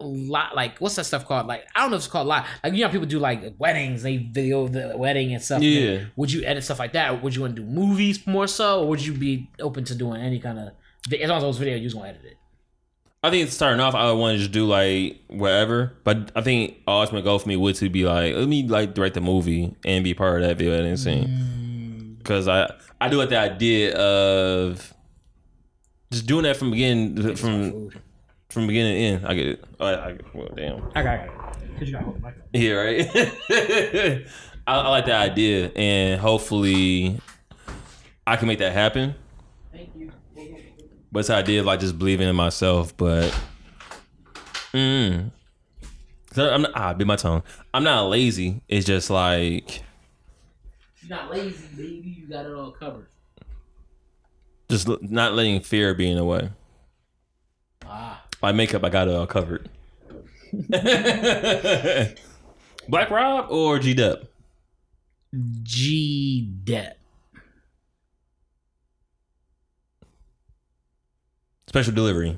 lot like what's that stuff called? Like I don't know if it's called live. Like you know people do like weddings, they video the wedding and stuff.
Yeah.
Would you edit stuff like that? Would you want to do movies more so, or would you be open to doing any kind of as long as was video, you was gonna edit it?
I think starting off, I would want to just do like whatever. But I think ultimate goal for me would to be like, let me like direct the movie and be part of that video editing scene. Because I I do like the idea of just doing that from beginning from. From beginning to end. I get it. Oh, I, I, well, damn.
I got it. Cause you got hold the mic.
Yeah, right. (laughs) I, I like that idea, and hopefully, I can make that happen.
Thank you.
But it's the idea of like just believing in myself, but mm. So I'm not, ah, bit my tongue. I'm not lazy. It's just like
You're not lazy, baby. You got it all covered.
just l- not letting fear be in the way.
Ah.
By makeup, I got it all covered. (laughs) Black Rob or G Dep?
G Dep.
Special delivery.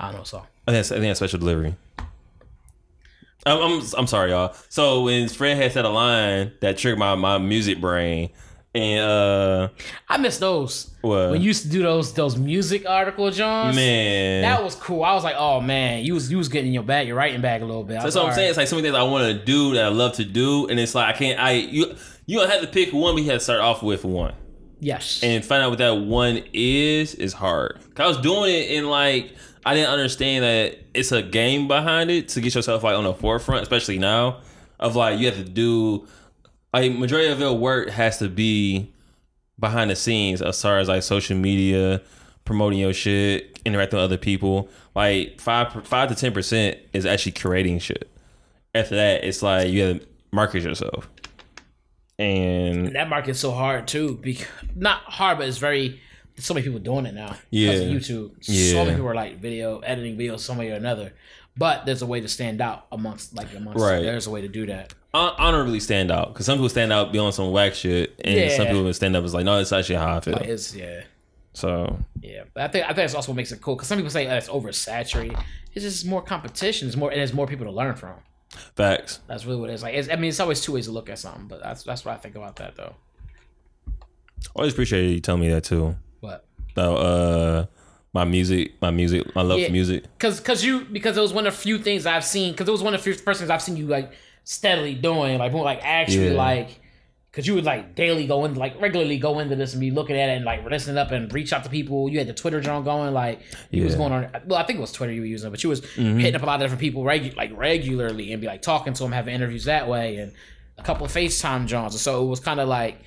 I don't know so.
I think that's, I think that's special delivery. I'm, I'm I'm sorry, y'all. So when Fred had said a line that triggered my, my music brain, and uh,
I miss those.
what
When you used to do those those music article Johns.
man,
That was cool. I was like, oh man, you was you was getting in your bag, your writing bag a little bit. I
That's what I'm
like,
saying. It's like so many things I want to do that I love to do, and it's like I can't. I you you don't have to pick one, but you have to start off with one,
Yes.
and find out what that one is is hard. 'Cause I was doing it in like I didn't understand that it's a game behind it to get yourself like on the forefront, especially now of like you have to do like majority of your work has to be behind the scenes as far as like social media, promoting your shit, interacting with other people. Like five five to ten percent is actually creating shit. After that, it's like you have to market yourself. And
that market's so hard too. Because not hard, but it's very. There's so many people doing it now.
Yeah.
Of YouTube.
Yeah.
So many people are like video editing videos some way or another. But there's a way to stand out amongst like amongst.
Right.
There's a way to do that.
hon- honorably stand out because some people stand out be on some whack shit, and some
Yeah.
people stand up is like, no, it's actually how I feel.
Like it's yeah.
So
Yeah, but I think I think that's also what makes it cool because some people say oh, it's oversaturated. It's just more competition. It's more and there's more people to learn from.
facts.
That's really what it is. Like, it's, I mean, it's always two ways to look at something, but that's that's what I think about that though.
Always appreciate you telling me that too.
But
About uh, my music, my music, my love
Yeah.
for music.
because because you because it was one of the few things I've seen because it was one of the first things I've seen you like steadily doing like more like actually
Yeah.
like because you would like daily go in, like regularly go into this and be looking at it and like listening up and reach out to people. You had the Twitter John going like you was going on. Well, I think it was Twitter you were using, but you was
Mm-hmm.
hitting up a lot of different people regu- like regularly and be like talking to them, having interviews that way, and a couple of FaceTime Johns. And so it was kind of like.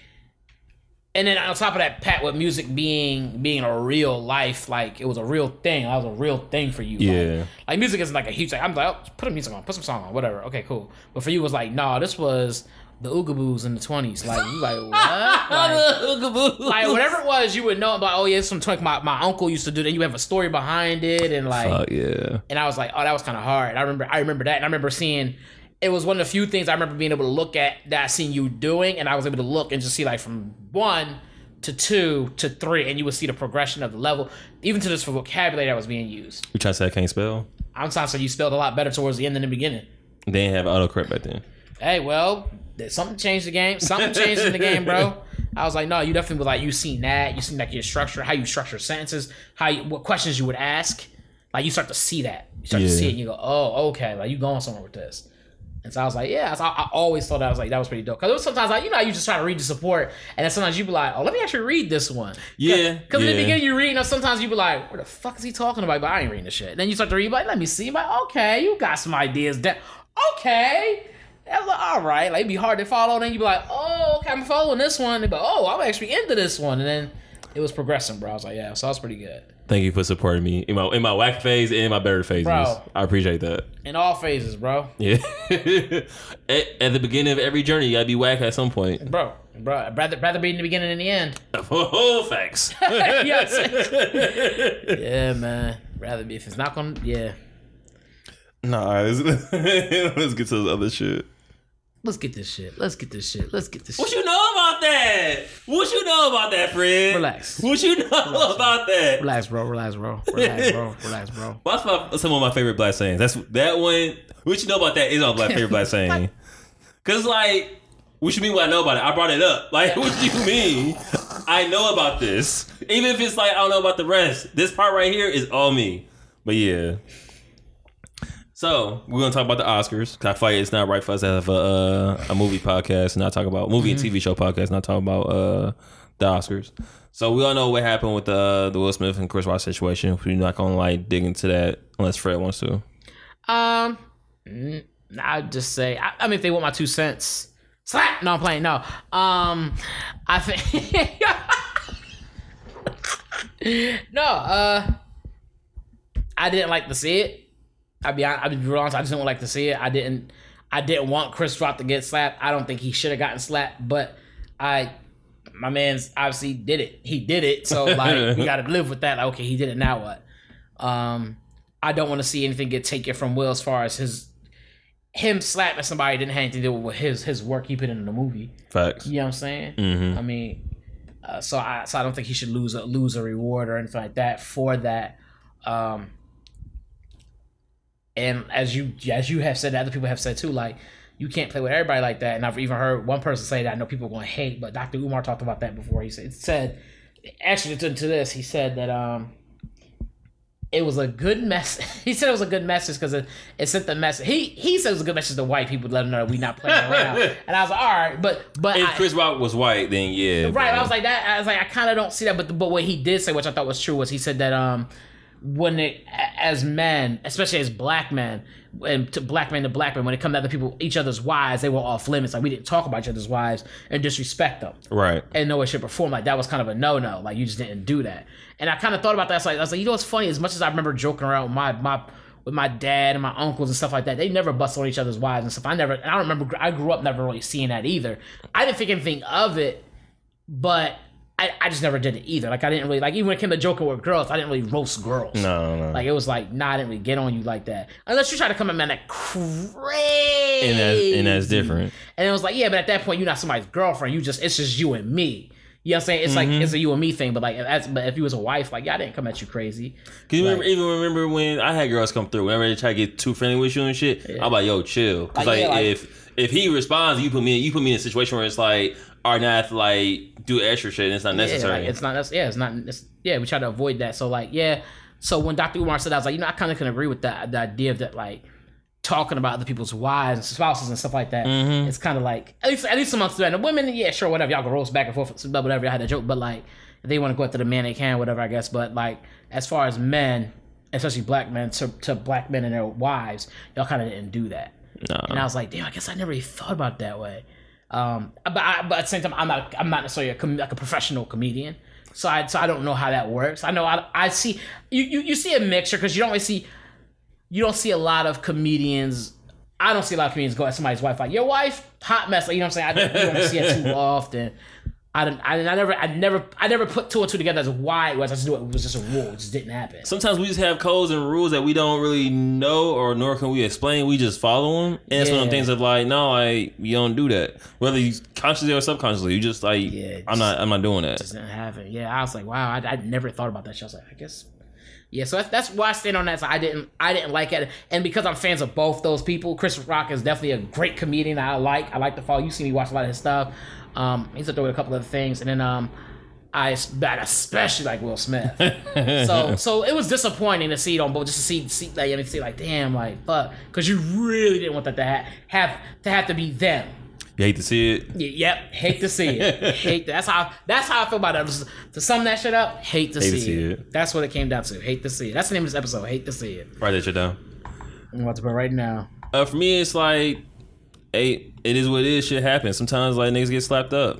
And then on top of that, Pat, with music being being a real life, like it was a real thing. That was a real thing for you.
Yeah.
like music isn't like a huge like I'm like, oh, put a music on, put some song on, whatever. Okay, cool. But for you it was like, nah, this was the Oogaboos in the twenties. Like you like (laughs) what? Like, like whatever it was, you would know like, oh yeah, it's some like my, my uncle used to do that. You have a story behind it and like
Fuck yeah.
and I was like, oh, that was kind of hard. I remember, I remember that, and I remember seeing. It was one of the few things I remember being able to look at that I seen you doing, and I was able to look and just see like from one to two to three, and you would see the progression of the level, even to this vocabulary that was being used.
You trying to say I can't spell?
I'm sorry, so you spelled a lot better towards the end than the beginning.
They didn't have autocorrect back then.
Hey, well, did something changed the game. Something changed in the game, bro. I was like, no, you definitely was like, you seen that. You seen like your structure, how you structure sentences, how you, what questions you would ask. Like you start to see that. You start to see it, and you go, oh, okay, like you going somewhere with this. And so I was like, yeah. I, I always thought that was like that was pretty dope. Cause it was sometimes like you know you just try to read the support, and then sometimes you be like, oh, let me actually read this one.
Yeah,
Because in
yeah.
the beginning you read, and sometimes you be like, what the fuck is he talking about? But I ain't reading the shit. Then you start to read, like, let me see. I'm Like, okay, you got some ideas. That okay. I was like, all right. Like, it'd be hard to follow. Then you'd be like, oh, okay, I'm following this one. But like, oh, I'm actually into this one. And then it was progressing, bro. I was like, yeah, so that was pretty good.
Thank you for supporting me in my in my whack phase and my better phases.
Bro.
I appreciate that.
In all phases, bro.
Yeah. (laughs) at, at the beginning of every journey, you gotta be whack at some point.
Bro, bro, I'd rather, rather be in the beginning than the end. (laughs)
Oh, facts. (laughs)
yes. yeah, man. Rather be if it's not gonna. Yeah.
nah, let's, let's get to the other shit.
Let's get this shit. Let's get this shit. Let's get this shit.
What
shit.
you know about that? What you know about that, Fred?
Relax.
What you know about that?
Relax, bro. Relax, bro. Relax, bro. (laughs) Relax, bro.
What's my, some of my favorite black sayings? That's that one. What you know about that is my black favorite black saying. (laughs) Cause like, what you mean? What I know about it? I brought it up. Like, (laughs) what do you mean? I know about this. Even if it's like I don't know about the rest. This part right here is all me. But yeah. So we're gonna talk about the Oscars. I feel like it's not right for us to have a uh, a movie podcast and not talk about movie and TV show podcast, and not talk about uh, the Oscars. So we all know what happened with the the Will Smith and Chris Rock situation. We're not gonna like dig into that unless Fred wants to.
Um, I'd just say, I, I mean, if they want my two cents, slap. No, I'm playing. No. Um, I think. (laughs) no. Uh, I didn't like to see it. I'd be I'd be real honest. I just didn't like to see it. I didn't. I didn't want Chris Rock to get slapped. I don't think he should have gotten slapped, but I. My man's obviously did it. He did it. So (laughs) like we gotta live with that. Like, okay, he did it. Now what? Um, I don't want to see anything get taken from Will as far as his him slapping somebody didn't have anything to do with his his work he put in the movie.
Facts.
You know what I'm saying?
Mm-hmm.
I mean, uh, so I so I don't think he should lose a lose a reward or anything like that for that. Um, and as you as you have said, other people have said too, like you can't play with everybody like that. And I've even heard one person say that. I know people are going to hate, but Dr. Umar talked about that before. He said, said actually to, to this, he said that um it was a good mess. (laughs) He said it was a good message because it, it sent the message. He he said it was a good message to white people, to let them know that we not playing around. (laughs) and I was like, all right, but but
If
I-
Chris Rock was white, then yeah.
Right.
but-
I was like that. I was like, I kind of don't see that. But the, but what he did say, which I thought was true, was he said that um when it as men, especially as black men, and to black men to black men, when it comes to other people, each other's wives, they were off limits. Like we didn't talk about each other's wives and disrespect them
right.
and no way, should perform. Like that was kind of a no no. Like you just didn't do that. And I kind of thought about that. I was like, I was like, you know what's funny? As much as I remember joking around with my my with my dad and my uncles and stuff like that, they never busted on each other's wives and stuff. I never. And I don't remember. I grew up never really seeing that either. I didn't think anything of it, but. I, I just never did it either. Like I didn't really like even when it came to joking with girls, I didn't really roast girls.
No, no.
Like it was like, nah, I didn't really get on you like that. Unless you try to come at me that crazy.
and that's and that's different.
And it was like, yeah, but at that point, you're not somebody's girlfriend. You just it's just you and me. You know what I'm saying? It's
Mm-hmm.
like it's a you and me thing, but like that's but if you was a wife, like yeah, I didn't come at you crazy.
Cause you remember, even remember when I had girls come through, whenever they try to get too friendly with you and shit, I'm like, yo, chill. Cause
Like,
like,
yeah, like-
if if he responds, you put me you put me in a situation where it's like, are not like do extra shit and it's not
Yeah,
necessary.
like, it's not. That's, yeah, it's not. It's, yeah, we try to avoid that. So like, yeah. So when Dr. Umar said, that, I was like, you know, I kind of can agree with that. The idea of that, like talking about other people's wives and spouses and stuff like that.
Mm-hmm.
It's kind of like at least at least amongst the men. The women, yeah, sure, whatever. Y'all can roast back and forth, whatever. I had a joke, but like they want to go after the man, they can, whatever. I guess. But like as far as men, especially black men, to, to black men and their wives, y'all kind of didn't do that.
no.
And I was like, damn, I guess I never really thought about it that way. Um, but, I, but at the same time, I'm not I'm not necessarily a com- like a professional comedian, so I so I don't know how that works. I know I, I see you, you you see a mixture because you don't really see you don't see a lot of comedians. I don't see a lot of comedians go at somebody's wife like your wife hot mess. Like, you know what I'm saying? I don't, you don't see it too (laughs) often. I don't. I, I never. I never. I never put two or two together as why it was. I just knew it was just a rule. It just didn't happen.
Sometimes we just have codes and rules that we don't really know or nor can we explain. We just follow them, and it's one of them things of like, no, like you don't do that, whether you consciously or subconsciously. You just like,
Yeah,
I'm not, I'm not doing that.
just didn't happen. Yeah, I was like, wow, I, I never thought about that shit. I was like, I guess, yeah. So that's, that's why I stand on that. So I didn't, I didn't like it, and because I'm fans of both those people, Chris Rock is definitely a great comedian. that I like. I like to follow. You see me watch a lot of his stuff. Um, he's up there with a couple of things, and then um, I, but especially like Will Smith. (laughs) so so it was disappointing to see it on both, just to see see like see like damn like fuck, because you really didn't want that to ha- have to have to be them.
You hate to see it.
Y- Yep, hate to see it. (laughs) hate that's how that's how I feel about it. To sum that shit up, hate to,
Hate
see,
to see
it.
it.
That's what it came down to. Hate to see it. That's the name of this episode. Hate to see it.
Write that shit down.
I'm about to put right now.
Uh, for me, it's like, hey, it is what it is. Shit happens. Sometimes like niggas get slapped up.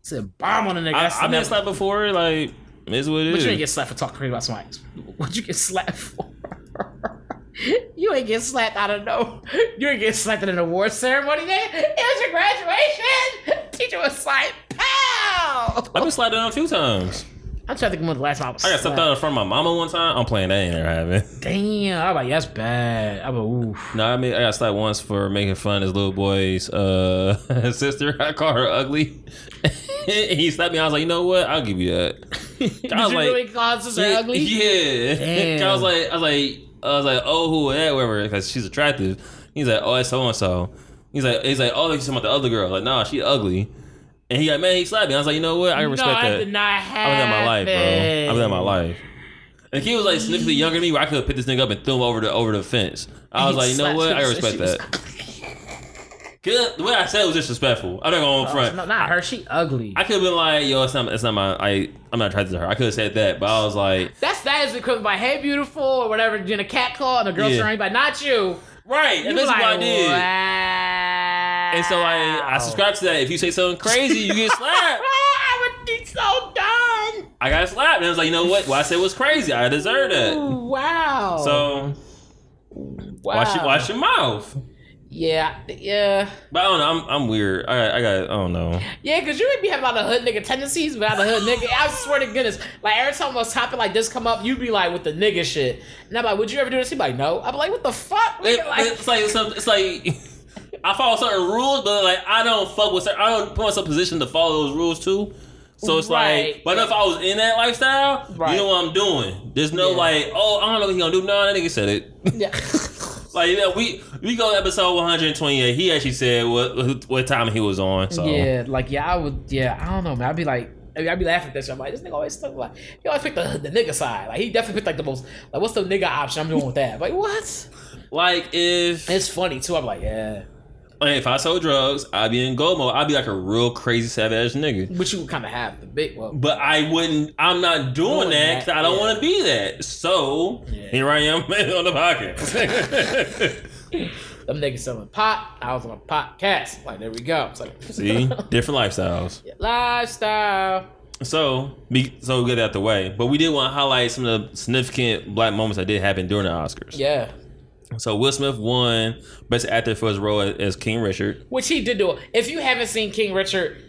It's a bomb on the nigga.
I,
That's
I've been
never-
slapped before. Like, it's what it
But
is.
you ain't get slapped for talking crazy about somebody. What'd you get slapped for? (laughs) you ain't get slapped out of no. You ain't get slapped at an award ceremony. Then it was your graduation. Teacher was like, "Pow!"
I've been slapped down a few times.
I'm trying to think when the last time I was.
I got slapped down in front of my mama one time. I'm playing that ain't never happened. (laughs)
Damn, I'm like, that's bad. I'm like, oof.
No, I mean I got slapped once for making fun of his little boy's uh, (laughs) sister. I called her ugly. (laughs) he slapped me. I was like, you know what? I'll give you that.
Did
I was
you
like,
really call his sister
yeah,
ugly?
Yeah. I was like, I was like, I was like, oh, who, that, whatever, because she's attractive. He's like, oh, that's so and so. He's like, he's like, oh, you're talking about the other girl. Like, nah, she ugly. And he like, man, he slapped me. I was like, you know what? I can respect
no,
that.
I did not
I've
have
been in my life, bro. I've been in my life. And he was like significantly younger than me, where I could have picked this nigga up and threw him over the over the fence. I was like, you know what? I
her
can
because
respect
was
that. 'Cause The way I said it was disrespectful. I'm not going to oh, front.
No, not her. She ugly.
I could have been like, yo, it's not, it's not my, I, I'm not attracted to her. I could have said that, but I was like,
That's that is equivalent by hey beautiful or whatever. Doing a cat call and the girl
Yeah.
surrounded by not you.
right,
You
and that's what I
like,
did.
wow.
And so like, I subscribe to that. If you say something crazy, you get slapped. (laughs)
I would be so done.
I got slapped, and I was like, you know what? What I said was crazy. I deserve that.
Wow.
So
wow.
watch your, watch your mouth.
Yeah, yeah,
But I don't know. I'm, I'm weird. I, got- I got. I don't know.
yeah. Cause you would be having a lot of hood nigga tendencies, but out of hood nigga, I swear to goodness, like every time a topic like this come up, you'd be like with the nigga shit, and I'm like, would you ever do this? He'd be like, no. I'm like, what the fuck?
It-
like,
it's like some, it's like I follow certain rules, but like I don't fuck with certain. I don't put myself in a position to follow those rules too. So it's
Right.
like, but if I was in that lifestyle,
Right.
you know what I'm doing. There's no
Yeah.
like, oh, I don't know what he gonna do. No, that nigga said it.
yeah. (laughs) (laughs)
like yeah, we we go to episode 128. He actually said what what time he was on. So
Yeah, like yeah, I would. Yeah, I don't know, man. I'd be like, I mean, I'd be laughing at this. shit. I'm like, this nigga always stuck like he always picked the, the nigga side. Like he definitely picked like the most like what's the nigga option? I'm doing with that. Like what?
like if
It's funny too. I'm like, yeah,
if I sold drugs, I'd be in go mode. I'd be like a real crazy savage nigga.
but you would kind of have the big well.
But I wouldn't. I'm not doing,
Doing
that because I don't
yeah.
want to be that. So
Yeah.
here I am (laughs) on the podcast. (laughs)
Them niggas selling pot. I was on a podcast. Like there we go. It's like (laughs)
See, different lifestyles.
lifestyle.
So, be, so we get out the way. But we did want to highlight some of the significant black moments that did happen during the Oscars.
Yeah,
So Will Smith won Best Actor for his role as, King Richard.
which he did do. If you haven't seen King Richard,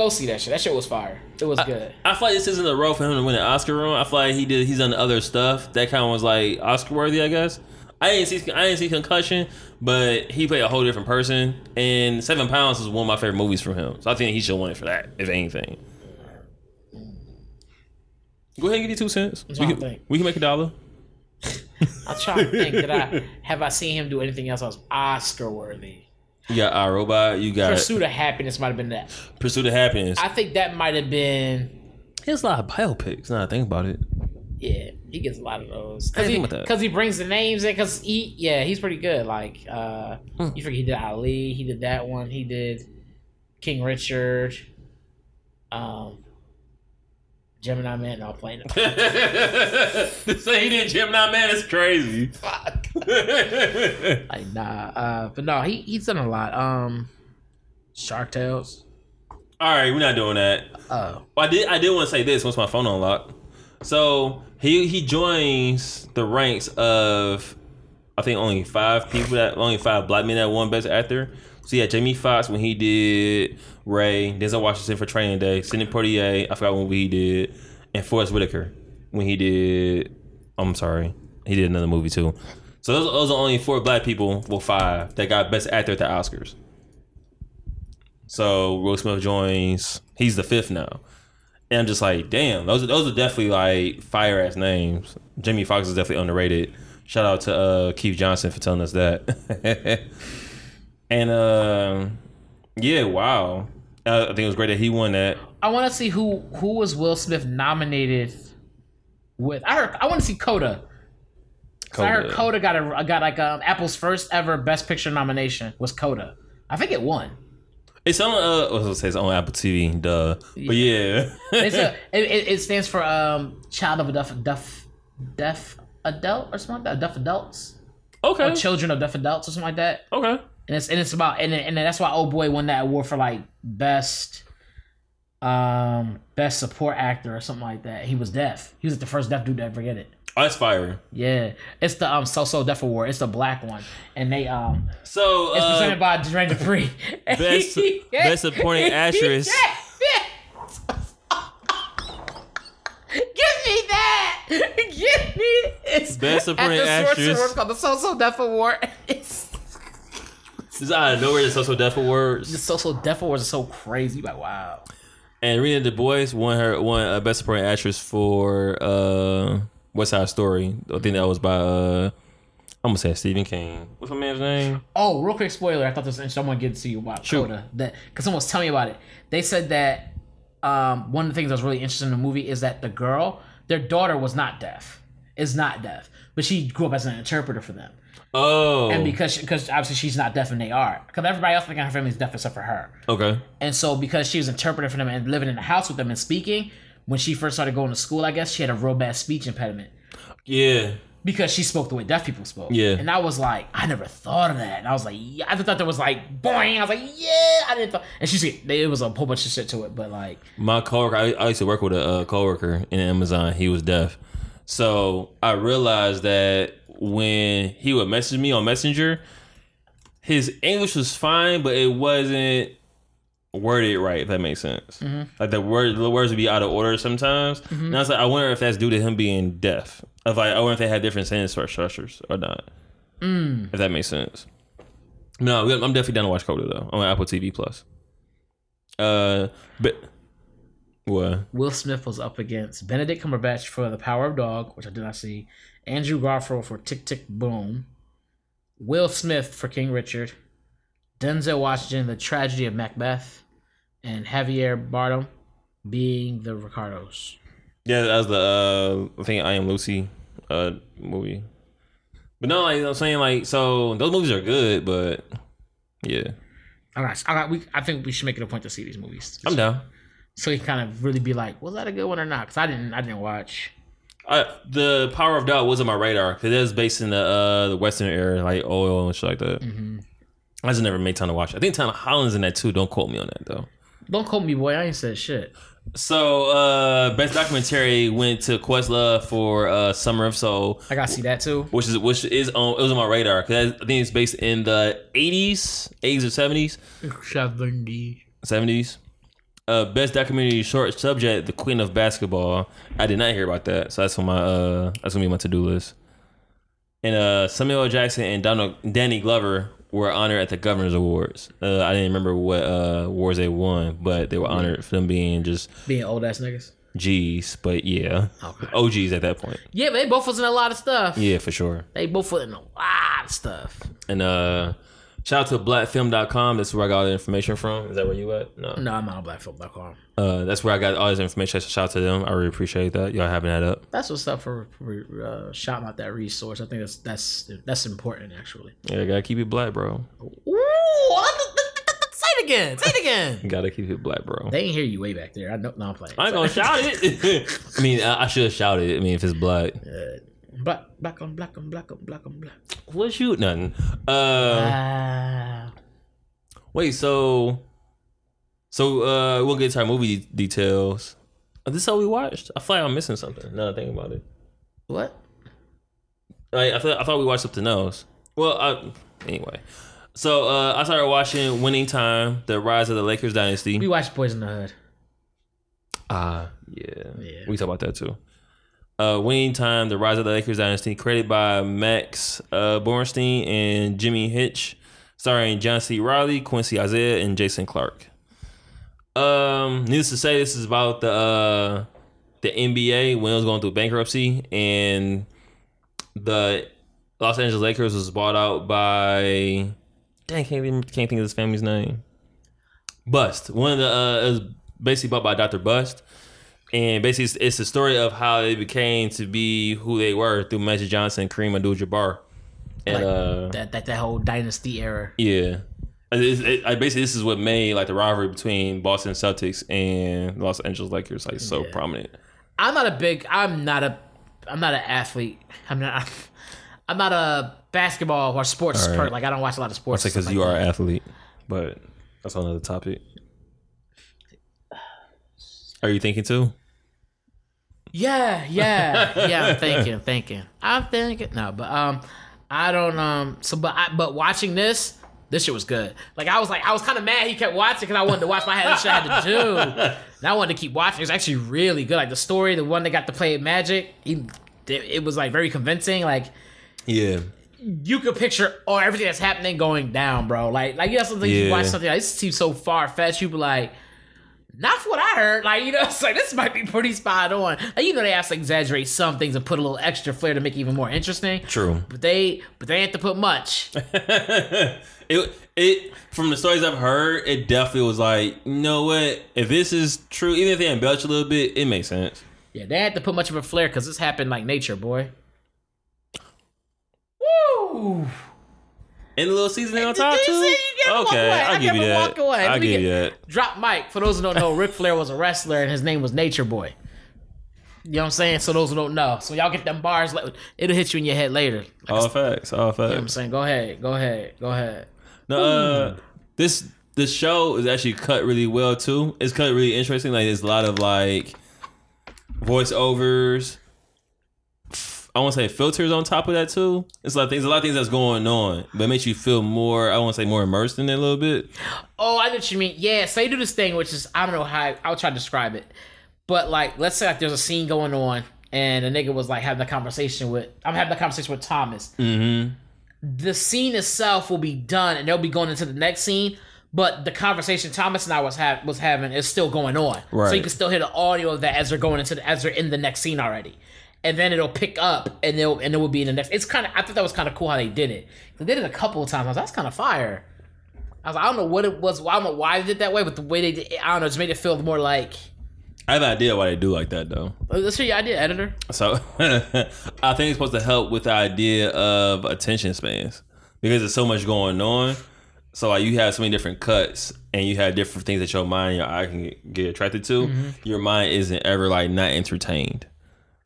Go see that shit. That shit was fire. It was good.
I feel like this isn't a role for him to win an Oscar role. I feel like he did. He's done other stuff that kind of was like Oscar worthy, I guess. I didn't see. I didn't see concussion, but he played a whole different person. And Seven Pounds is one of my favorite movies from him, so I think he should win it for that, if anything. Go ahead and give you two cents. We can, we can make a dollar.
I'm trying to think that I have I seen him do anything else that was Oscar worthy.
You got iRobot. You got
Pursuit of Happiness might have been that.
Pursuit of Happiness.
I think that might have been.
he has a lot of biopics. Now I think about it.
Yeah, he gets a lot of those because he,
think about that.
'cause he brings the names in. Because he, yeah, he's pretty good. Like, uh,
Hmm.
you forget he did Ali. He did that one. He did King Richard. Um, Gemini Man. No, I'm playing it.
to say he did Gemini Man is crazy.
Fuck.
All (laughs)
Like, nah. Uh, but no, he he's done a lot. Um, Shark Tales.
All right, we're not doing that.
Oh,
Well, I did. I did want to say this once my phone unlocked. So he he joins the ranks of I think only five people that only five black men that won Best Actor. So yeah, Jamie Foxx when he did Ray, Denzel Washington for Training Day, Sidney Poitier, I forgot what movie he did, and Forest Whitaker when he did. I'm sorry, he did another movie too. So those, those are only four black people, well five, that got Best Actor at the Oscars. So Will Smith joins. He's the fifth now. And I'm just like, damn, those are, those are definitely like fire ass names. Jamie Foxx is definitely underrated. Shout out to uh, Keith Johnson for telling us that. (laughs) and uh, yeah, wow. Uh, I think it was great that he won that.
I want to see who who was Will Smith nominated with. I heard I want to see Coda. 'Cause I heard
Coda.
Coda got a got like um, Apple's first ever Best Picture nomination was Coda. I think it won.
It's on. Uh, I was gonna say it's on Apple TV. Duh. But yeah.
It's a, (laughs) it, it, it stands for um child of a deaf deaf deaf adult or something like that. Deaf adults
okay.
or children of deaf adults or something like that.
Okay.
And it's and it's about and and that's why old boy won that award for like best um best support actor or something like that. He was deaf. He was the first deaf dude to ever get it.
Oh, that's fire.
Yeah, it's the um so so deaf award. It's the black one, and they um
So
it's
uh,
presented by Jermaine Dupri. (laughs)
best- (laughs) best supporting (laughs) actress.
Give me that! Give me it's
Best supporting actress.
Awards called the So So Deaf Award. It's
this out of nowhere. The social deaf awards.
the social So Deaf Awards are so crazy. Like wow.
And Rena DeBose won her won uh, best supporting actress for uh West Side Story. I think that was by uh I'm gonna say Stephen King. What's my man's name?
Oh, real quick spoiler. I thought this was interesting. I want to get to you about
Shoot.
Coda. That because someone was telling me about it. They said that um, one of the things that was really interesting in the movie is that the girl, their daughter, was not deaf. Is not deaf, but she grew up as an interpreter for them.
Oh,
And because because obviously she's not deaf and they are, because everybody else in her family is deaf except for her.
okay,
And so because she was interpreting for them and living in the house with them and speaking, when she first started going to school, I guess she had a real bad speech impediment
yeah,
because she spoke the way deaf people spoke.
Yeah.
And I was like, I never thought of that. And I was like, yeah. I just thought there was like, boing. I was like, yeah. I didn't thought. And she's it was a whole bunch of shit to it, but like,
my coworker. I, I used to work with a uh, coworker in Amazon. He was deaf, so I realized that when he would message me on Messenger, his English was fine, but it wasn't worded right. If that makes sense, mm-hmm. like the word the words would be out of order sometimes. Mm-hmm. And I was like, I wonder if that's due to him being deaf. If like, I wonder if they had different sentence structures or not. Mm. If that makes sense. No, I'm definitely down to watch Coda though on Apple TV Plus. Uh, but what?
Will Smith was up against Benedict Cumberbatch for The Power of Dog, which I did not see, Andrew Garfield for Tick Tick Boom, Will Smith for King Richard, Denzel Washington, The Tragedy of Macbeth, and Javier Bardem being the Ricardos.
Yeah, that was the uh, I think I Am Lucy uh movie. But no, like I'm saying, like so those movies are good, but yeah,
All right, all right. We, I think we should make it a point to see these movies,
I'm down.
So you kind of really be like, was that a good one or not? Because I didn't, I didn't watch.
The Power of Dog was on my radar because it was based in the uh the Western era, like oil and shit like that. I just never made time to watch. it. I think Tom Holland's in that too. Don't quote me on that though.
Don't quote me, boy. I ain't said shit.
So uh best documentary went to Questlove for uh Summer of Soul.
I gotta see that too.
which is which is on it was on my radar because I think it's based in the eighties, eighties or seventies. seventies, seventies. Uh, best documentary short subject: The Queen of Basketball. I did not hear about that, so that's on my uh that's gonna be my to do list. And uh, Samuel L. Jackson and Donald Danny Glover were honored at the Governor's Awards. Uh, I didn't remember what uh awards they won, but they were honored for them being just
Being old ass niggas.
G's. But yeah,
Okay.
OGs at that point.
Yeah, but they both was in a lot of stuff.
Yeah, for sure.
They both was in a lot of stuff.
And uh, shout out to blackfilm.com. That's where I got all the information from. Is that where you at? No.
No, I'm not on blackfilm.com.
Uh, that's where I got all this information. Shout out to them. I really appreciate that. Y'all having that up.
That's what's up for, for uh, shouting out that resource. I think that's that's that's important actually.
Yeah, gotta keep it black, bro.
Ooh, say it again. Say it again. (laughs)
Gotta keep it black, bro.
they ain't hear you way back there. I know. No, I'm playing.
I ain't gonna (laughs) shout it. (laughs) I mean, I, I should shout it. I mean, if it's black.
Black, black on black on black on black on black.
What shoot nothing. Uh,
Ah.
wait. So, so uh, we'll get to our movie de- details. Oh, this is all we watched. I feel like I'm missing something. Now that I think about it.
what?
I, I thought I thought we watched something else. Well, I, anyway. So uh, I started watching Winning Time: The Rise of the Lakers Dynasty.
We watched Boys in the Hood.
Ah, yeah.
Yeah.
We talk about that too. Uh, Winning Time: The Rise of the Lakers Dynasty, created by Max uh, Borenstein and Jimmy Hecht, starring John C. Reilly, Quincy Isaiah, and Jason Clarke. Um, needless to say, this is about the uh, the NBA when it was going through bankruptcy, and the Los Angeles Lakers was bought out by. Dang, can't even, can't think of his family's name. Buss. One of the uh, it was basically bought by Dr. Buss. And basically, it's, it's the story of how they became to be who they were through Magic Johnson, Kareem Abdul-Jabbar, and
Like,
uh,
That that that whole dynasty era.
yeah. And it's- It, I basically, this is what made like the rivalry between Boston Celtics and Los Angeles Lakers like so
Yeah.
prominent.
I'm not a big. I'm not a. I'm not an athlete. I'm not. I'm not a basketball or sports
All right.
person. Like I don't watch a lot of sports.
It's because
and
you
stuff
are
like
an athlete, but that's another topic. Are you thinking too?
Yeah, yeah, yeah. (laughs) thank you, thank you. I'm thinking. No, but um, I don't um. So, but I, but watching this. This shit was good. Like I was like I was kind of mad he kept watching because I wanted to watch my head shit I had to do. And I wanted to keep watching. It was actually really good. Like the story, the one that got to play Magic, he, it was like very convincing. Like
Yeah.
you could picture oh everything that's happening going down, bro. Like like you have something you watch something like this seems so far fetched. You be like, not for what I heard. Like you know, (laughs) it's like this might be pretty spot on. Like you know they have to exaggerate some things and put a little extra flair to make it even more interesting.
True.
But they but they had to put much. (laughs)
it it from the stories I've heard, it definitely was like, you know what? If this is true, even if they embellish a little bit, it makes sense.
Yeah, they had to put much of a flair because this happened like nature, boy. Woo!
And a little seasoning on top too.
see? You gotta walk
okay.
I
I'll give you that.
walk away.
I'll give you that.
Drop Mike. For those who don't know, Ric Flair was a wrestler and his name was Nature Boy. You know what I'm saying? So those who don't know, so y'all get them bars. It'll hit you in your head later. Like,
All facts. All
you know what I'm saying? Go ahead. Go ahead. Go ahead.
No, uh, this this show is actually cut really well too. It's cut really interesting. Like there's a lot of like voiceovers. I want to say filters on top of that too. It's like things, a lot of things that's going on, but it makes you feel more. I want to say more immersed in it a little bit.
Oh, I know what you mean. Yeah, so they do this thing, which is I don't know how I'll try to describe it, but like let's say like there's a scene going on, and a nigga was like having a conversation with I'm having a conversation with Thomas.
Mm-hmm.
The scene itself will be done, and they'll be going into the next scene. But the conversation Thomas and I was ha- was having is still going on, Right. so you can still hear the audio of that as they're going into the, as they're in the next scene already, and then it'll pick up and they'll and it will be in the next. It's kind of I thought that was kind of cool how they did it. They did it a couple of times. I was like, that's kind of fire. I was like, I don't know what it was. I don't know why they did it that way, but the way they did, it, I don't know, it just made it feel more like.
I have an idea why they do like that though.
Let's hear your idea, editor.
So (laughs) I think it's supposed to help with the idea of attention spans because there's so much going on. So like you have so many different cuts and you have different things that your mind, your eye can get attracted to.
Mm-hmm.
Your mind isn't ever like not entertained,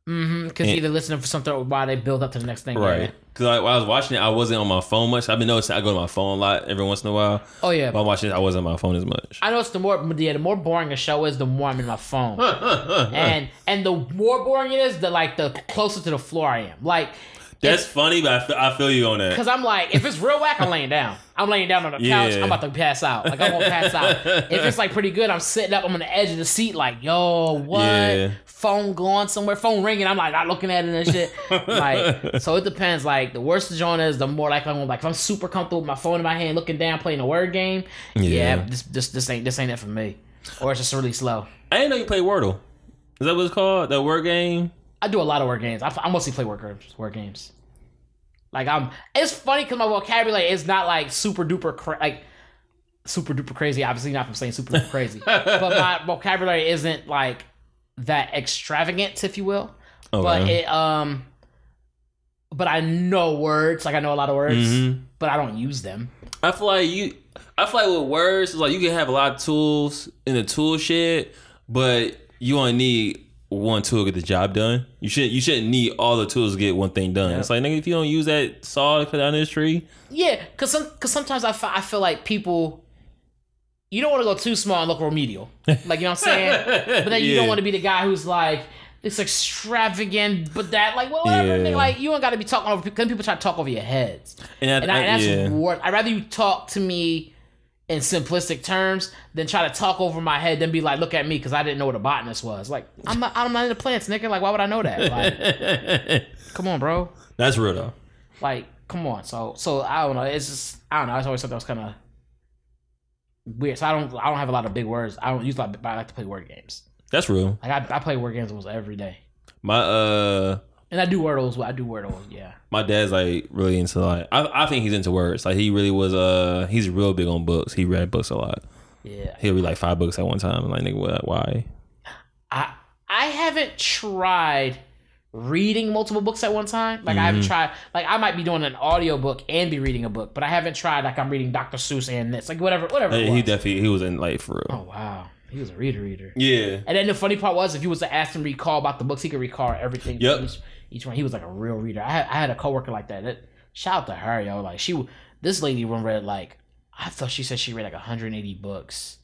Mm-hmm,
because either listening for something or why they build up to the next thing.
right? Because while I was watching it, I wasn't on my phone much. I've been noticing I go to my phone a lot every once in a while.
Oh yeah.
While I'm watching it, I wasn't on my phone as much.
I know it's the more yeah, the more boring a show is, the more I'm in my phone. (laughs) and and the more boring it is, the like the closer to the floor I am. Like
That's funny, but I feel, I feel you on that.
Cause I'm like, if it's real whack, I'm laying down. I'm laying down on the couch.
Yeah.
I'm about to pass out. Like I won't pass out. If it's like pretty good, I'm sitting up. I'm on the edge of the seat. Like, yo, what?
Yeah.
Phone going somewhere. Phone ringing. I'm like not looking at it and shit. (laughs) like, so it depends. Like the worse the joint is, the more likely I'm like. If I'm super comfortable with my phone in my hand, looking down, playing a word game. Yeah,
Yeah.
this, this this ain't this ain't it for me. Or it's just really slow.
I didn't know you play Wordle. Is that what it's called? That word game?
I do a lot of word games. I, I mostly play word games. Word games. Like I'm. It's funny because my vocabulary is not like super duper cra- like super duper crazy. Obviously not from saying super duper crazy, (laughs) but my vocabulary isn't like that extravagant, if you will. But it um. But I know words. Like I know a lot of words,
Mhm.
but I don't use them.
I feel like you. I feel like with words, it's like you can have a lot of tools in the tool shed, but you only need one tool to get the job done. You shouldn't. You shouldn't need all the tools to get one thing done. It's like nigga, if you don't use that saw to cut down this tree,
Yeah, because some, cause sometimes I feel like people, you don't want to go too small and look remedial. Like, you know what I'm saying? but then you (laughs)
Yeah.
don't want to be the guy who's like, it's extravagant, but that, like, well, whatever.
Yeah.
nigga, Like, you don't got to be talking over, because people try to talk over your heads.
and, that,
And, I,
I-
and that's
yeah.
what, I'd rather you talk to me in simplistic terms than try to talk over my head, then be like, look at me, because I didn't know what a botanist was. Like, I'm not, I'm not into plants, nigga. Like, why would I know that? Like, (laughs) come on, bro.
That's real though.
Like, come on. So, so I don't know. It's just I don't know. It's always something that's kind of weird. So I don't I don't have a lot of big words. I don't use a lot, but I like to play word games.
That's real.
Like I, I play word games almost every day,
My uh,
and I do wordles. I do wordles. Yeah.
my dad's like really into like. I, I think he's into words. Like he really was. Uh, he's real big on books. He read books a lot.
Yeah.
He'll read like five books at one time. Like nigga, what? Why?
I I haven't tried reading multiple books at one time. Like I haven't tried. Like I might be doing an audio book and be reading a book, but I haven't tried. Like I'm reading Dr. Seuss and this. Like whatever. Whatever. it
he definitely he was in like for real.
Oh wow. He was a reader. Reader.
Yeah.
And then the funny part was, if you was to ask him to recall about the books, he could recall everything.
Yep.
Each, each one, he was like a real reader. I had, I had a coworker like that. that. Shout out to her, yo. Like she, this lady one read like, I thought she said she read like 180 books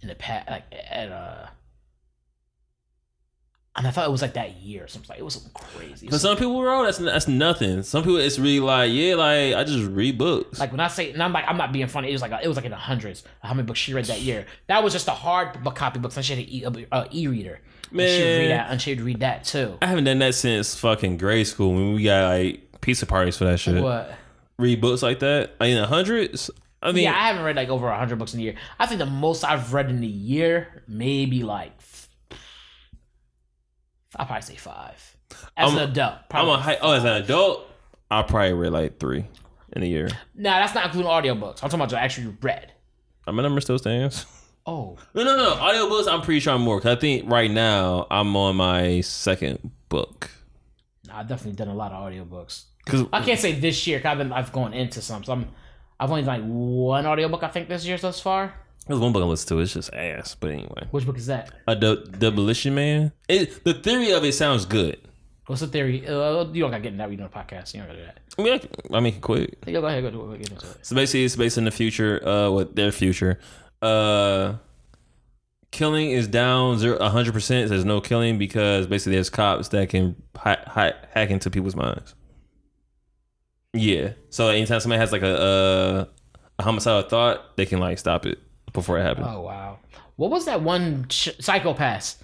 in the past, like at uh. And I thought it was like that year or something. Like it was something crazy.
For some people, bro, that's that's nothing. Some people, it's really like, yeah, like I just read books.
Like when I say, and I'm like, I'm not being funny. It was like it was like in the hundreds. How many books she read that year? That was just a hard book copy books. And she had an e, uh, e-reader. And she would read
Man.
that, and she would read that too.
I haven't done that since fucking grade school when we got like pizza parties for that shit.
What?
Read books like that, in the hundreds. I mean,
yeah, I haven't read like over hundred books in a year. I think the most I've read in a year, maybe like, I'll probably say five. As
I'm-
an adult,
I'm a high, oh, as an adult, I probably read like three in a year.
nah, that's not including audiobooks. I'm talking about actually read.
Uh, My number still stands.
Oh, (laughs)
No, no, no. Audiobooks, I'm pretty sure I'm more. Cause I think right now I'm on my second book.
nah, I've definitely done a lot of audiobooks.
Cause
I can't say this year. 'cause I've been I've gone into some. So I'm I've only done like one audiobook I think this year thus far.
There's one book I listen to. It's just ass. But anyway,
Which book is that?
a de- demolition man. It, the theory of it sounds good.
What's the theory? Uh, you don't got to get into that. We doing a podcast. You don't got to do that.
I mean, I, can- I mean, quick.
Go ahead. Go do it. Get into it.
So basically, it's based in the future. Uh, with their future, uh, killing is down zero, hundred percent. There's no killing because basically there's cops that can hi- hi- hack into people's minds. Yeah. So anytime somebody has like a, a a homicidal thought, they can like stop it before it happens.
Oh wow. What was that one ch- Psycho-Pass?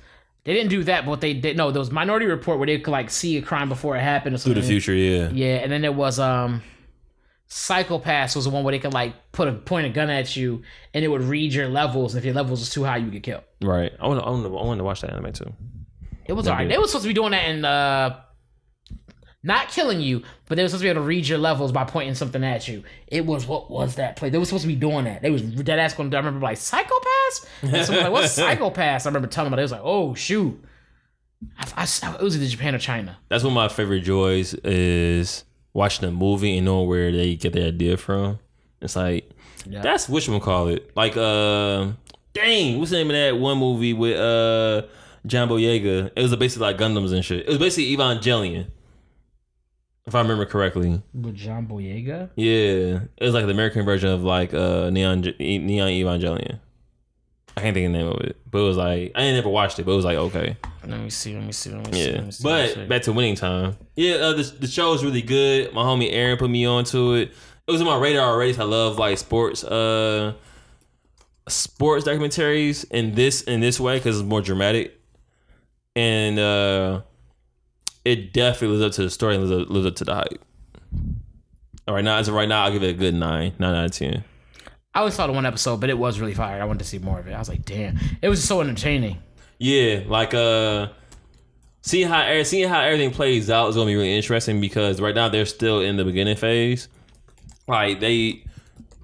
They didn't do that, but they did. No, there was Minority Report where they could like see a crime before it happened or
Through
something.
the future, yeah.
Yeah, and then there was um, Psycho-Pass was the one where they could like put a point a gun at you and it would read your levels. And if your levels was too high, you get killed.
Right. I want to. I want to. I want to watch that anime too.
It was alright. They were supposed to be doing that in uh, not killing you, but they were supposed to be able to read your levels by pointing something at you. It was what was that play? They were supposed to be doing that. They was dead ass going. I remember like Psycho-Pass. And someone like, "What's (laughs) Psycho-Pass?" I remember telling them, it was like, "Oh shoot." I, I, it was either Japan or China.
That's one of my favorite joys is watching a movie and knowing where they get their idea from. It's like
Yeah.
that's what you call it. Like uh, dang, what's the name of that one movie with uh John Boyega? It was basically like Gundams and shit. It was basically Evangelion, if I remember correctly.
With John Boyega.
Yeah, it was like the American version of like uh Neon Neon Evangelion. I can't think of the name of it, but it was like I ain't never watched it, but it was like okay,
Let me see. Let me see. Let me see.
yeah.
See, let me see.
But back to winning time. Yeah, uh, the the show is really good. My homie Aaron put me onto it. It was in my radar already. So I love like sports, uh, sports documentaries in this in this way because it's more dramatic, and uh, it definitely lives up to the story and lives up, lives up to the hype. All right, now as of right now, I'll give it a good nine, nine out of ten.
I only saw the one episode, but it was really fire. I wanted to see more of it. I was like, damn, it was so entertaining.
Yeah, like uh seeing how e- seeing how everything plays out is gonna be really interesting because right now they're still in the beginning phase. Like they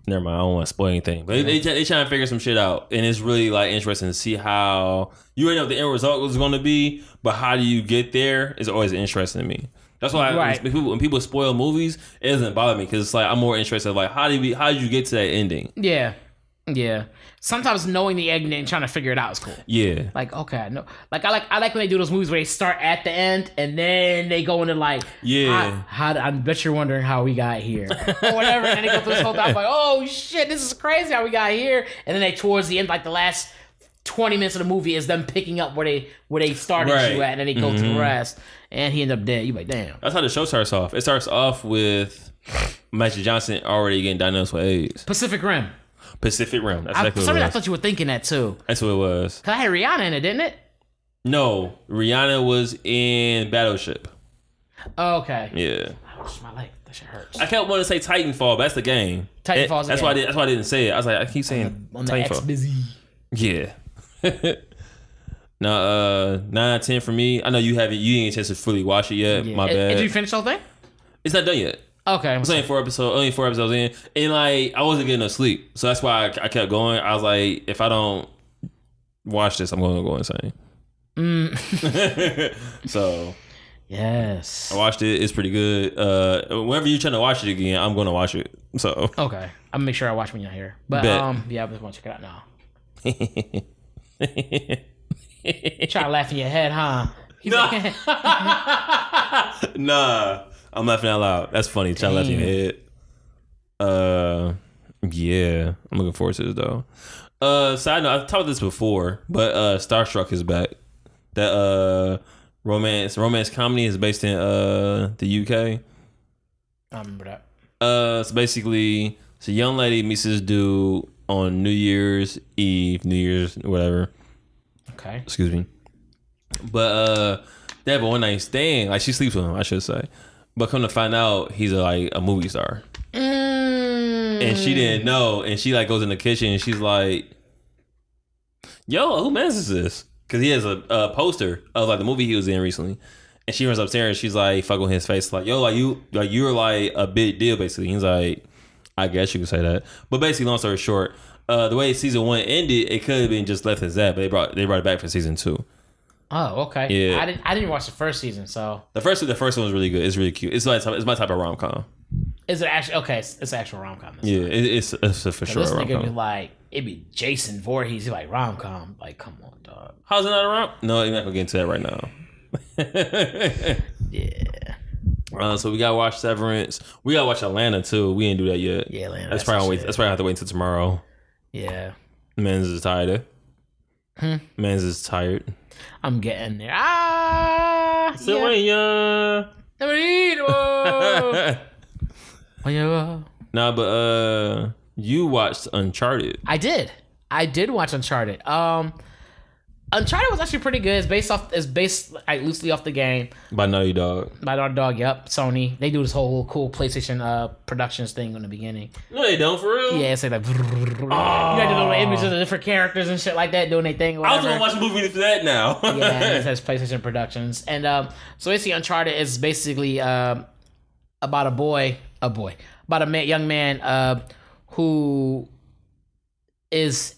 never mind, I don't want to spoil anything. But they, they they trying to figure some shit out. And it's really like interesting to see how you already know the end result was gonna be, but how do you get there is always interesting to me. That's why
Right.
when, people, when people spoil movies, it doesn't bother me because it's like I'm more interested. Like, how do you how did you get to that ending?
Yeah, yeah. Sometimes knowing the ending and trying to figure it out is cool.
Yeah,
Like, okay, I know. Like, I like I like when they do those movies where they start at the end and then they go into like,
Yeah.
how, how I bet you're wondering how we got here or whatever. And they go through this whole time I'm like, oh shit, this is crazy how we got here. And then they towards the end, like the last. 20 minutes of the movie is them picking up where they where they started
Right.
you at and then they go to the mm-hmm. rest and he ended up dead you like damn
That's how the show starts off. It starts off with Magic Johnson already getting diagnosed with AIDS.
Pacific Rim
Pacific Rim. That's
I, for some
what
reason
it
I thought you were thinking that too
That's what it was.
cause I had Rihanna in it didn't it
No, Rihanna was in Battleship.
oh, okay
Yeah,
Ouch, my leg that shit hurts
I kept wanting to say Titanfall, but that's the game.
Titanfall's the
That's why I did. That's why I didn't say it. I was like, I keep saying
on the X
Titanfall.
busy
Yeah. (laughs) now, uh, nine out of ten for me. I know you haven't. You didn't get a chance to fully watch it yet. My
Did-
bad.
Did you finish the whole thing?
it's not done yet.
Okay. I'm
only four episodes. Only four episodes in, and like I wasn't getting no sleep, so that's why I, I kept going. I was like, if I don't watch this, I'm going to go insane.
Mm. (laughs)
so
yes.
I watched it. It's pretty good. Uh, whenever you're trying to watch it again, I'm going to watch it. So
Okay. I'm gonna make sure I watch when you're here. But
Bet.
um, yeah, I just want to check it out now. (laughs) Try to laugh in your head, huh? He's
Nah.
like, (laughs)
nah, I'm laughing out loud. That's funny. Laugh in your head. Uh, yeah, I'm looking forward to this though. Uh, side note, I've talked about this before, but uh, Starstruck is back. That uh, romance romance comedy is based in uh the UK.
I remember that.
Uh, it's basically it's a young lady meets this dude on New Year's Eve, New Year's whatever.
Okay.
Excuse me. But uh, they have a one night stand. Like she sleeps with him, I should say. But come to find out, he's a, like a movie star,
Mm.
and she didn't know. And she like goes in the kitchen and she's like, "Yo, who man's is this?" Because he has a, a poster of like the movie he was in recently. And she runs upstairs and she's like fucking with his face, like, yo, like you like you're like a big deal, basically. He's like, I guess you could say that. But basically, long story short, uh, the way season one ended, it could have been just left as that, but they brought they brought it back for season two.
Oh, okay.
Yeah.
I didn't. I didn't watch the first season, so
The first the first one was really good. It's really cute. It's my type, it's my type of rom com.
is it actually okay? It's, it's actual rom com.
Yeah, it, it's, it's a for sure
This nigga be like, it'd be Jason Voorhees. He like rom com. Like, come on, dog.
How's it not a rom? No, you're not gonna get into that right now. (laughs)
Yeah.
uh, so we gotta watch Severance. We gotta watch Atlanta too. We didn't do that yet.
Yeah, Atlanta,
That's,
that's
probably wait. That's probably have to wait until tomorrow.
Yeah.
Men's is tired.
Hmm.
Men's is tired.
I'm getting there. Ah.
So
yeah.
yeah.
Yeah. (laughs)
nah, but uh, you watched Uncharted.
I did. I did watch Uncharted. Um, Uncharted was actually pretty good. It's based off. It's based like, loosely off the game
by Naughty Dog.
by Naughty Dog. Yep, Sony. They do this whole cool PlayStation uh productions thing in the beginning.
No, they don't for real.
Yeah, it's like, like (laughs) you got the little images of the different characters and shit like that doing their thing. Or
I was gonna watch a movie for that now. (laughs)
yeah, it says (laughs) PlayStation Productions, and um, so basically Uncharted is basically um about a boy, a boy, about a man, young man, uh, who is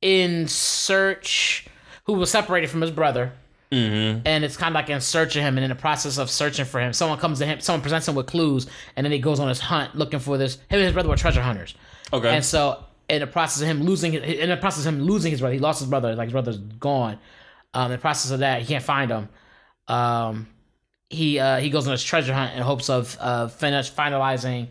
in search, who was separated from his brother.
mm-hmm.
And it's kind of like in search of him, and in the process of searching for him, someone comes to him, someone presents him with clues, and then he goes on his hunt looking for this. Him and his brother were treasure hunters.
Okay.
And so, in the process of him losing, in the process of him losing his brother, he lost his brother. Like his brother's gone. Um, in the process of that, he can't find him. Um, he uh, he goes on his treasure hunt in hopes of uh, finish finalizing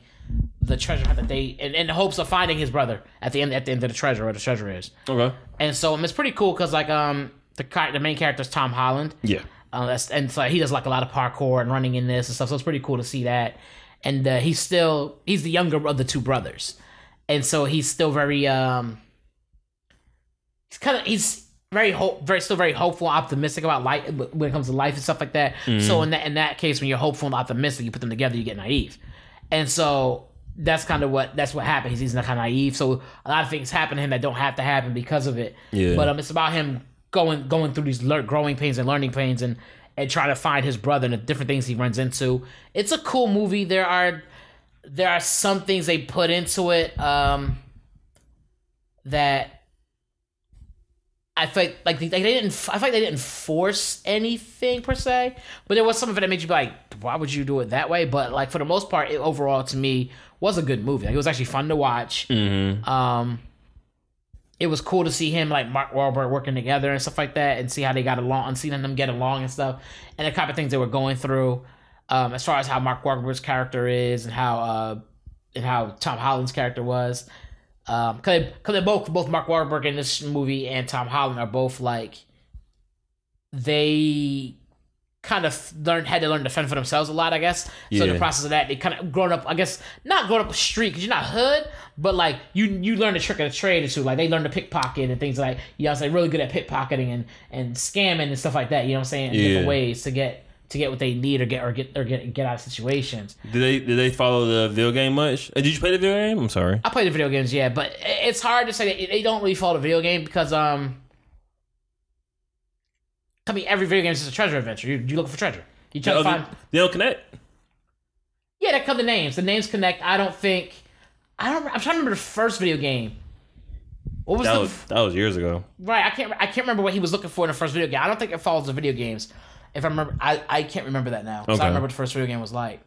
the treasure that they in, in hopes of finding his brother at the end at the end of the treasure where the treasure is.
Okay.
And so um, it's pretty cool because like um the the main character is Tom Holland.
Yeah.
Uh, that's, and so he does like a lot of parkour and running in this and stuff. So it's pretty cool to see that. And uh, he's still he's the younger of the two brothers, and so he's still very um. He's kind of he's very hope very still very hopeful, optimistic about life when it comes to life and stuff like that. So in that in that case, when you're hopeful and optimistic, you put them together, you get naive, and so that's kind of what that's what happens. He's kind of naive, so a lot of things happen to him that don't have to happen because of it.
Yeah.
But um, it's about him going going through these lear- growing pains and learning pains and and trying to find his brother and the different things he runs into. It's a cool movie. There are there are some things they put into it um that I feel like, like they, they didn't I feel like they didn't force anything per se, but there was some of it that made you be like, why would you do it that way? But like for the most part, it overall to me was a good movie. Like, it was actually fun to watch.
Mm-hmm.
Um, it was cool to see him like Mark Wahlberg working together and stuff like that, and see how they got along, and seeing them get along and stuff, and the kind of things they were going through. Um, as far as how Mark Wahlberg's character is, and how uh, and how Tom Holland's character was, um, cause they, cause they both both Mark Wahlberg in this movie and Tom Holland are both like they kind of learned had to learn to fend for themselves a lot, I guess. So in
Yeah.
the process of that, they kind of grown up. I guess not grown up a street because you're not hood, but like you you learn the trick of the trade or two. Like they learn to pickpocket and things like you know, I'm saying really good at pickpocketing and and scamming and stuff like that. You know what I'm saying? In different
Yeah.
ways to get to get what they need or get or get or get get out of situations.
Did they did they follow the video game much? Uh, Did you play the video game? I'm sorry.
I play the video games, yeah, but it's hard to say that they don't really follow the video game because um. I mean, every video game is just a treasure adventure. You you looking for treasure. You try
They
to find.
they don't connect.
Yeah, that come the names. The names connect. I don't think. I don't. I'm trying to remember the first video game. What was
That
the
was that was years ago.
right? I can't. I can't remember what he was looking for in the first video game. I don't think it follows the video games. If I remember, I, I can't remember that now. 'cause I
Okay.
remember what the first video game was like.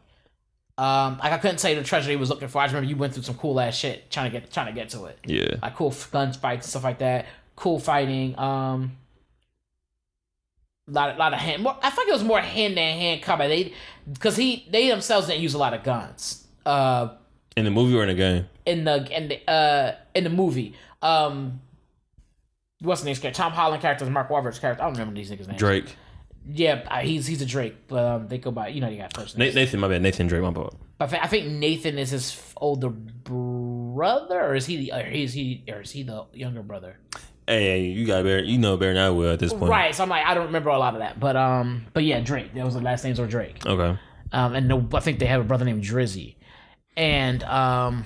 Um, like I couldn't say the treasure he was looking for. I just remember you went through some cool ass shit trying to get trying to get to it.
Yeah.
Like cool guns fights and stuff like that. Cool fighting. Um, lot lot of hand. More, I think it was more hand to hand combat. They because he they themselves didn't use a lot of guns. Uh,
In the movie or in the game?
in the in the uh in the movie. Um what's the character? Tom Holland character is Mark Wahlberg's character. I don't remember these niggas' names.
Drake.
Yeah, uh, he's he's a Drake, but um, they go by you know you got first
Na-
names.
Nathan, my bad. Nathan Drake, my fault.
But I think Nathan is his older brother, or is he the or is he or is he the younger brother?
Hey, you got better. You know better than I will at this point.
Right. So I'm like I don't remember a lot of that, but um, but yeah, Drake. That was the last names were Drake.
Okay.
Um, and the, I think they have a brother named Drizzy, and um.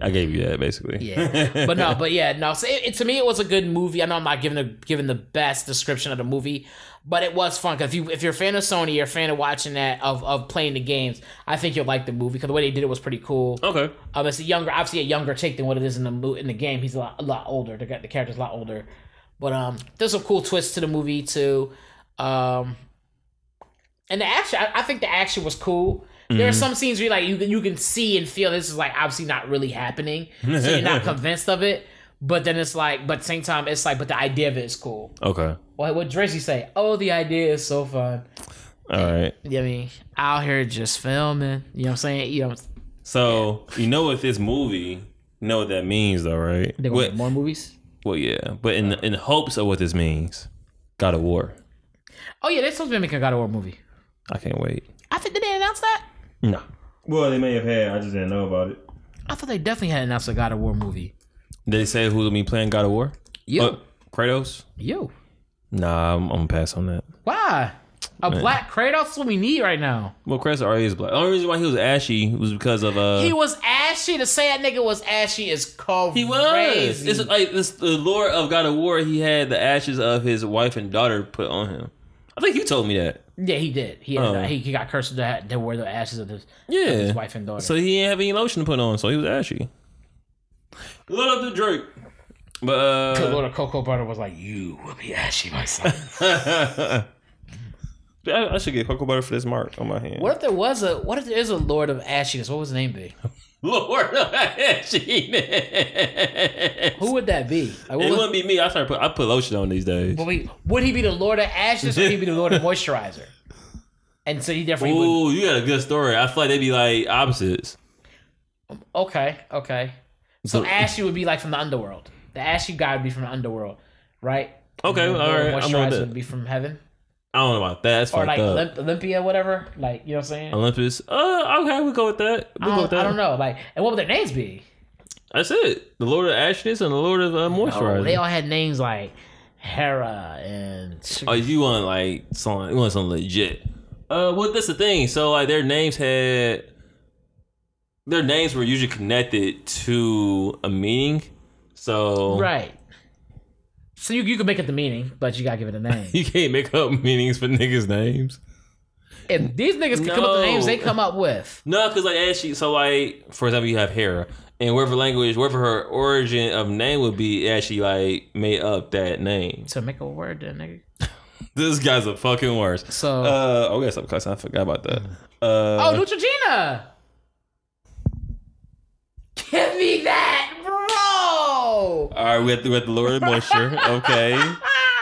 I gave you that basically.
Yeah, but no, but yeah, no. So it, it- to me, it was a good movie. I know I'm not giving the giving the best description of the movie, but it was fun. Cause if you if you're a fan of Sony, you're a fan of watching that of of playing the games. I think you'll like the movie because the way they did it was pretty cool.
Okay.
Um, it's a younger, obviously a younger take than what it is in the in the game. He's a lot a lot older. The the character's a lot older, but um, there's some cool twists to the movie too. Um, and the action, I, I think the action was cool. There are mm-hmm. some scenes where like you can you can see and feel this is like obviously not really happening, so you're not (laughs) convinced of it. But then it's like, but same time, it's like, but the idea of it is cool.
Okay.
What what Drizzy say? Oh, the idea is so fun.
All right.
Yeah, I mean, out here just filming. You know what I'm saying? You know,
So you know with this movie, you know what that means though, right? What-
make more movies.
well, yeah, but in in hopes of what this means, God of War.
Oh yeah, they're supposed to be making a God of War movie.
I can't wait.
I think did they announce that?
No. Well, they may have had. I just didn't know about it.
I thought they definitely had announced a God of War movie.
Did they say who'll be playing God of War?
Yo,
Uh, Kratos?
yo,
Nah, I'm, I'm gonna pass on that.
why? A black Kratos is what we need right now.
Well, Kratos already is black. The only reason why he was ashy was because of uh.
he was ashy. To say that nigga was ashy is crazy.
He was. It's like this. The lore of God of War. He had the ashes of his wife and daughter put on him. I think you told me that.
Yeah, he did. He had,
Oh.
he, he got cursed to, ha- to wear the ashes of his,
Yeah.
of his wife and daughter.
So he didn't have any lotion to put on, so he was ashy. Load up the Drake. But
the
uh,
Lord of Cocoa Butter was like, "You will be ashy, my son." (laughs)
I, I should get cocoa butter for this mark on my hand.
what if there was a? What if there is a Lord of Ashiness? What would his name be? (laughs)
Lord of ashiness.
Who would that be? Like,
It
would-
wouldn't be me. I started put I put lotion on these days.
Wait, would he be the Lord of Ashes or would he be the Lord of (laughs) Moisturizer? And so he definitely would.
Ooh, you got a good story. I feel like they'd be like opposites.
Okay, okay. So
So-
Ashy would be like from the underworld. The Ashy guy would be from the underworld, right?
Okay, all right, I'm
Moisturizer would be from heaven,
I don't know about that. That's
or like. Olymp- Olympia, whatever. Like you know what I'm saying?
Olympus. Uh, okay, we go with that. We
I
go with
don't,
that.
I don't know. Like, and what would their names be?
That's it. The Lord of Ashness and the Lord of uh, Moisturizer.
they all had names like Hera and
Oh, you want like something? You want something legit? Uh, well, that's the thing. So like, their names had their names were usually connected to a meaning. So
right. So you you could make up the meaning, but you gotta give it a name. (laughs)
you can't make up meanings for niggas' names.
and these niggas can come up with the names they come up with.
No, because like as she, so like for example, you have Hera, and whatever language, whatever her origin of name would be, actually like made up that name.
So make a word, then, nigga. (laughs)
This guy's a fucking worst.
So
Uh, oh, yes, because I forgot about that. Uh,
oh, Neutrogena. Give me that.
All right, we have the, we have the Lord of Moisture. Okay,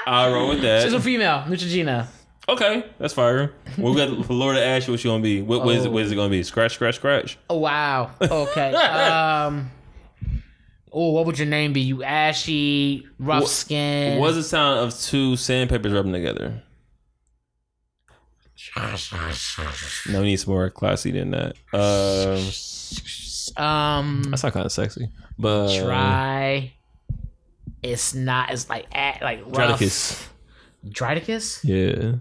I'll roll with that.
She's a female, Neutrogena.
Okay, that's fire. Well, we got the Lord of Ash. What you gonna be? What, what, is, it, what is it gonna be? Scratch, scratch, scratch.
Oh wow. Okay. (laughs) um. Oh, what would your name be? You ashy, rough skin.
What's the sound of two sandpapers rubbing together? (laughs) No, we need some more classy than that. Um,
um
that's not kind of sexy, but
dry? It's not. It's like a- like rough.
Dryticus.
Dryticus?
Yeah,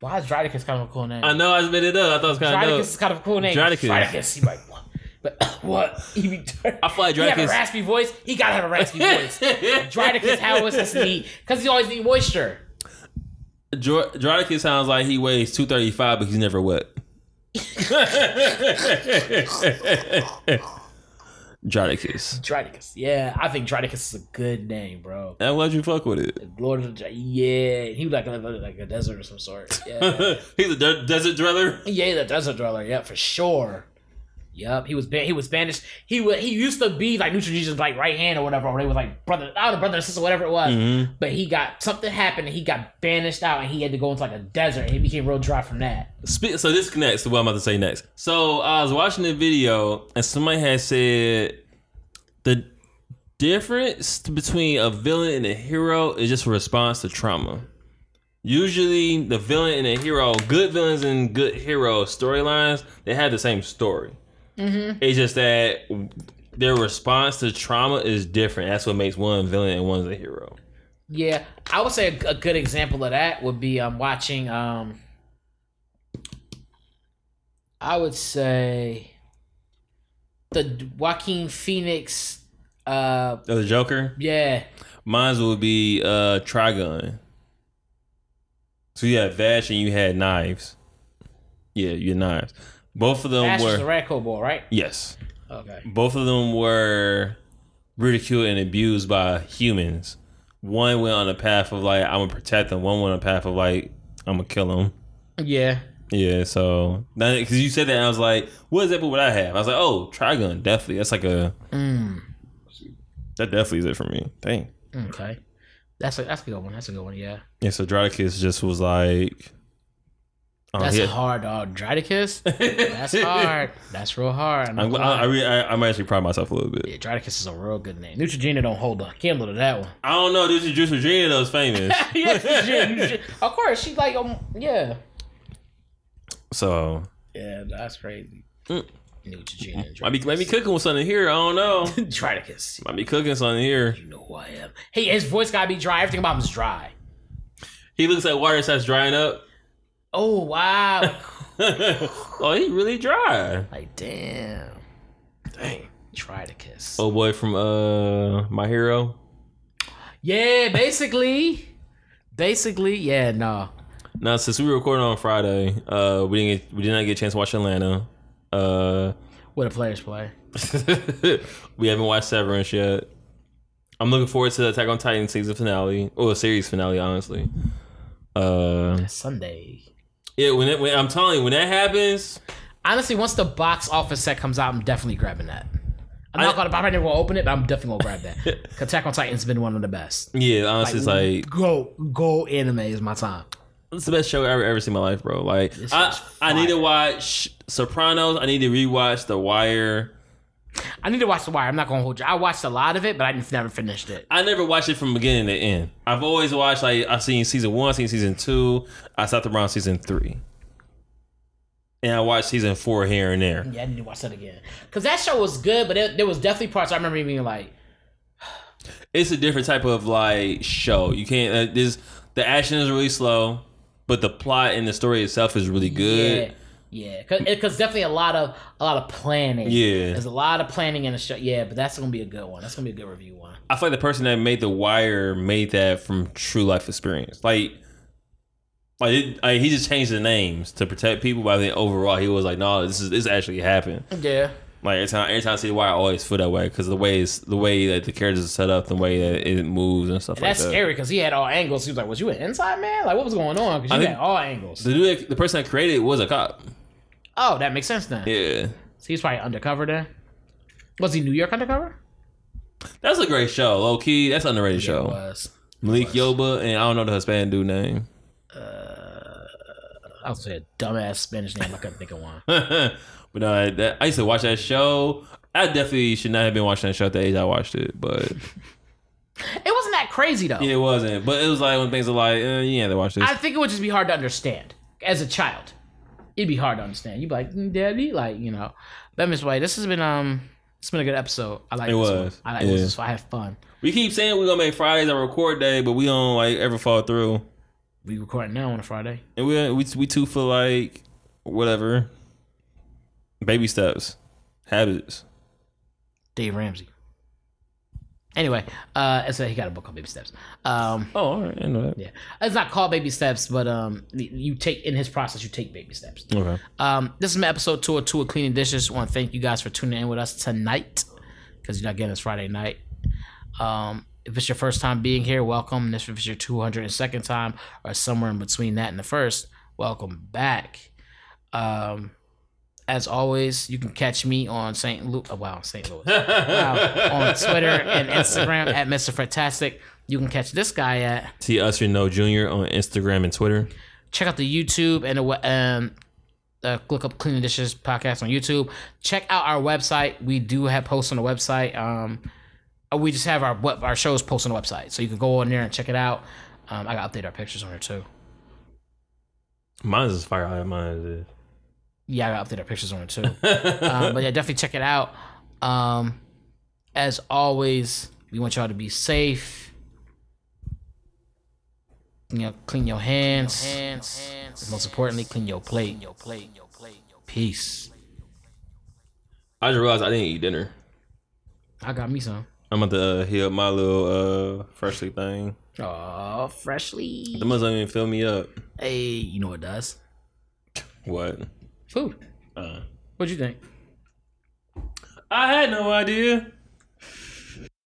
Why is Dryticus kind of a cool name?
I know. I just made it up. I thought it was kind of
Dryticus
dope.
is kind of a cool name.
Dryticus.
Dryticus. You like what? But (coughs) what? He be.
I feel like
He have a raspy voice. He gotta have a raspy voice. (laughs) Dryticus, how is this need? Because he always need moisture.
Dro- Drodicus sounds like he weighs two thirty five, but he's never wet. (laughs) Drodicus.
Dryticus. Yeah, I think Dryticus is a good name, bro.
I'm glad you fuck with it.
Lord of the Yeah, he was like a, like a desert or some sort. (laughs) Yeah,
he's a de- desert dweller.
yeah, the desert dweller. Yeah, for sure. Yep, he was he was banished. He was he used to be like Neutrogena's like right hand or whatever. Or they was like brother, I don't brother and sister, whatever it was.
Mm-hmm.
But he got something happened and he got banished out and he had to go into like a desert and he became real dry from that.
So this connects to what I'm about to say next. So I was watching the video and somebody had said the difference between a villain and a hero is just a response to trauma. Usually, the villain and a hero, good villains and good hero storylines, they have the same story. It's just that their response to trauma is different. That's what makes one villain and one's a hero.
Yeah, I would say a, a good example of that would be I'm um watching um. I would say the Joaquin Phoenix. Uh,
Oh, the Joker.
yeah,
Mine would be uh Trigun. So you had Vash and you had knives. Yeah, you had knives. Both of them
Ash
were
the Radical Ball, right?
yes.
Okay.
Both of them were ridiculed and abused by humans. One went on a path of like I'm gonna protect them. One went on a path of like I'm gonna kill them.
Yeah.
Yeah, so because you said that, I was like, "What example would I have?" I was like, "Oh, Trigun, definitely. That's like a
Mm.
that definitely is it for me." Dang.
Okay. That's a that's a good one. That's a good one. Yeah.
Yeah, so Drodicus just was like, oh,
That's
he-
hard, dog. Dryticus. (laughs) That's hard. That's real hard. I'm,
I'm, I, I,
lie.
I, I'm actually proud of myself a little bit.
yeah, Dryticus is a real good name. Neutrogena don't hold a candle to that one.
I don't know. This is Virginia that was famous. (laughs)
yeah, Neutrogena, Neutrogena. of course. She's like, um, yeah.
so
Yeah, that's crazy.
Mm.
Neutrogena.
might be might be cooking with something here. I don't know. (laughs)
Dryticus.
Might be cooking something here.
You know who I am. Hey, his voice gotta be dry. Everything about him is dry.
He looks like water starts drying up.
Oh wow. (laughs)
oh, he really dry.
like damn.
Dang.
Try to kiss.
Oh boy from uh My Hero.
Yeah, basically. Basically, yeah, no.
Now since we were recording on Friday, uh, we didn't get, we did not get a chance to watch Atlanta. Uh,
What the players play. (laughs)
we haven't watched Severance yet. I'm looking forward to the Attack on Titan season finale or series finale, honestly. Uh,
Sunday.
Yeah, when it, when I'm telling you, when that happens,
Honestly, once the box office set comes out, I'm definitely grabbing that. I'm
I-
not gonna. I'm not gonna open it, but I'm definitely gonna grab that. (laughs) Attack on Titan's been one of the best.
yeah, honestly, it's like
go go anime is my time.
it's the best show I ever ever seen in my life, bro. Like I, I need to watch Sopranos. I need to rewatch The Wire.
I need to watch The Wire. I'm not gonna hold you. I watched a lot of it, but I never finished it.
I never watched it from beginning to end. I've always watched like I've seen season one, seen season two. I stopped around season three, and I watched season four here and there.
Yeah, I need to watch that again because that show was good, but it, there was definitely parts I remember being like,
It's a different type of like show. You can't. Uh, this the action is really slow, but the plot and the story itself is really good.
yeah. Yeah, because definitely a lot of a lot of planning.
Yeah.
there's a lot of planning in the show. Yeah, but that's gonna be a good one. That's gonna be a good review one.
I feel like the person that made the wire made that from true life experience. Like, like, it, like he just changed the names to protect people, but I think overall he was like, no, this is this actually happened.
Yeah,
Like every time, every time I see the wire, I always feel that way because the way it's, the way that the characters are set up, the way that it moves and stuff
that's
like that.
That's scary because he had all angles. He was like, "Was you an inside man? Like, what was going on?" Because
I
you
think-
had all angles.
The dude, the person that created it was a cop.
Oh, that makes sense then.
Yeah,
So he's probably undercover then. Was he New York undercover?
that's a great show. Low key, that's an underrated
It
show. Malik Yoba and I don't know the Hispanic dude name.
I was say a dumbass Spanish name. I couldn't think of one. (laughs)
but no, that, I used to watch that show. I definitely should not have been watching that show at the age I watched it, but
It wasn't that crazy though.
Yeah, it wasn't. But it was like when things are like, eh, you have to watch this.
I think it would just be hard to understand as a child. It'd be hard to understand. You'd be like, mm, "Daddy," like you know. But Miss White, this has been um, it's been a good episode. I like
It
this
was,
One. I like
yeah.
this. So I have fun.
we keep saying we're gonna make Fridays our record day, but we don't like ever fall through.
We recording now on a Friday.
And we we we too feel like whatever. Baby steps, habits.
Dave Ramsey. Anyway, uh, a, he got a book called Baby Steps. Um,
Oh, all right, I know that.
yeah, it's not called Baby Steps, but um, you take in his process, you take baby steps.
Okay.
Um, this is my episode two or two of Cleaning Dishes. want to thank you guys for tuning in with us tonight because you're not getting this Friday night. Um, if it's your first time being here, welcome. And if it's your 202nd time or somewhere in between that and the first, welcome back. Um, as always, you can catch me on St. Louis. Oh, wow, St. Louis. wow, on Twitter and Instagram at Mr. Fantastic. You can catch this guy at
T Usher No Jr. on Instagram and Twitter.
check out the YouTube and the we- um, uh, look up Cleaning Dishes podcast on YouTube. Check out our website. We do have posts on the website. Um, uh, we just have our web- our shows posted on the website, so you can go on there and check it out. Um, I got to update our pictures on there too.
Mine's is fire. Mine is.
Yeah, I got to update our pictures on there too. (laughs) um, but yeah, definitely check it out. Um, as always, we want y'all to be safe. You know, clean your hands. hands. Most importantly, clean your plate. Your plate. Your plate. Peace.
I just realized I didn't eat dinner.
I got me some.
I'm about to uh, heat up my little uh freshly thing.
Oh, freshly.
The must don't even fill me up.
Hey, you know what it does?
What?
Food.
Uh,
What'd you think?
I had no idea.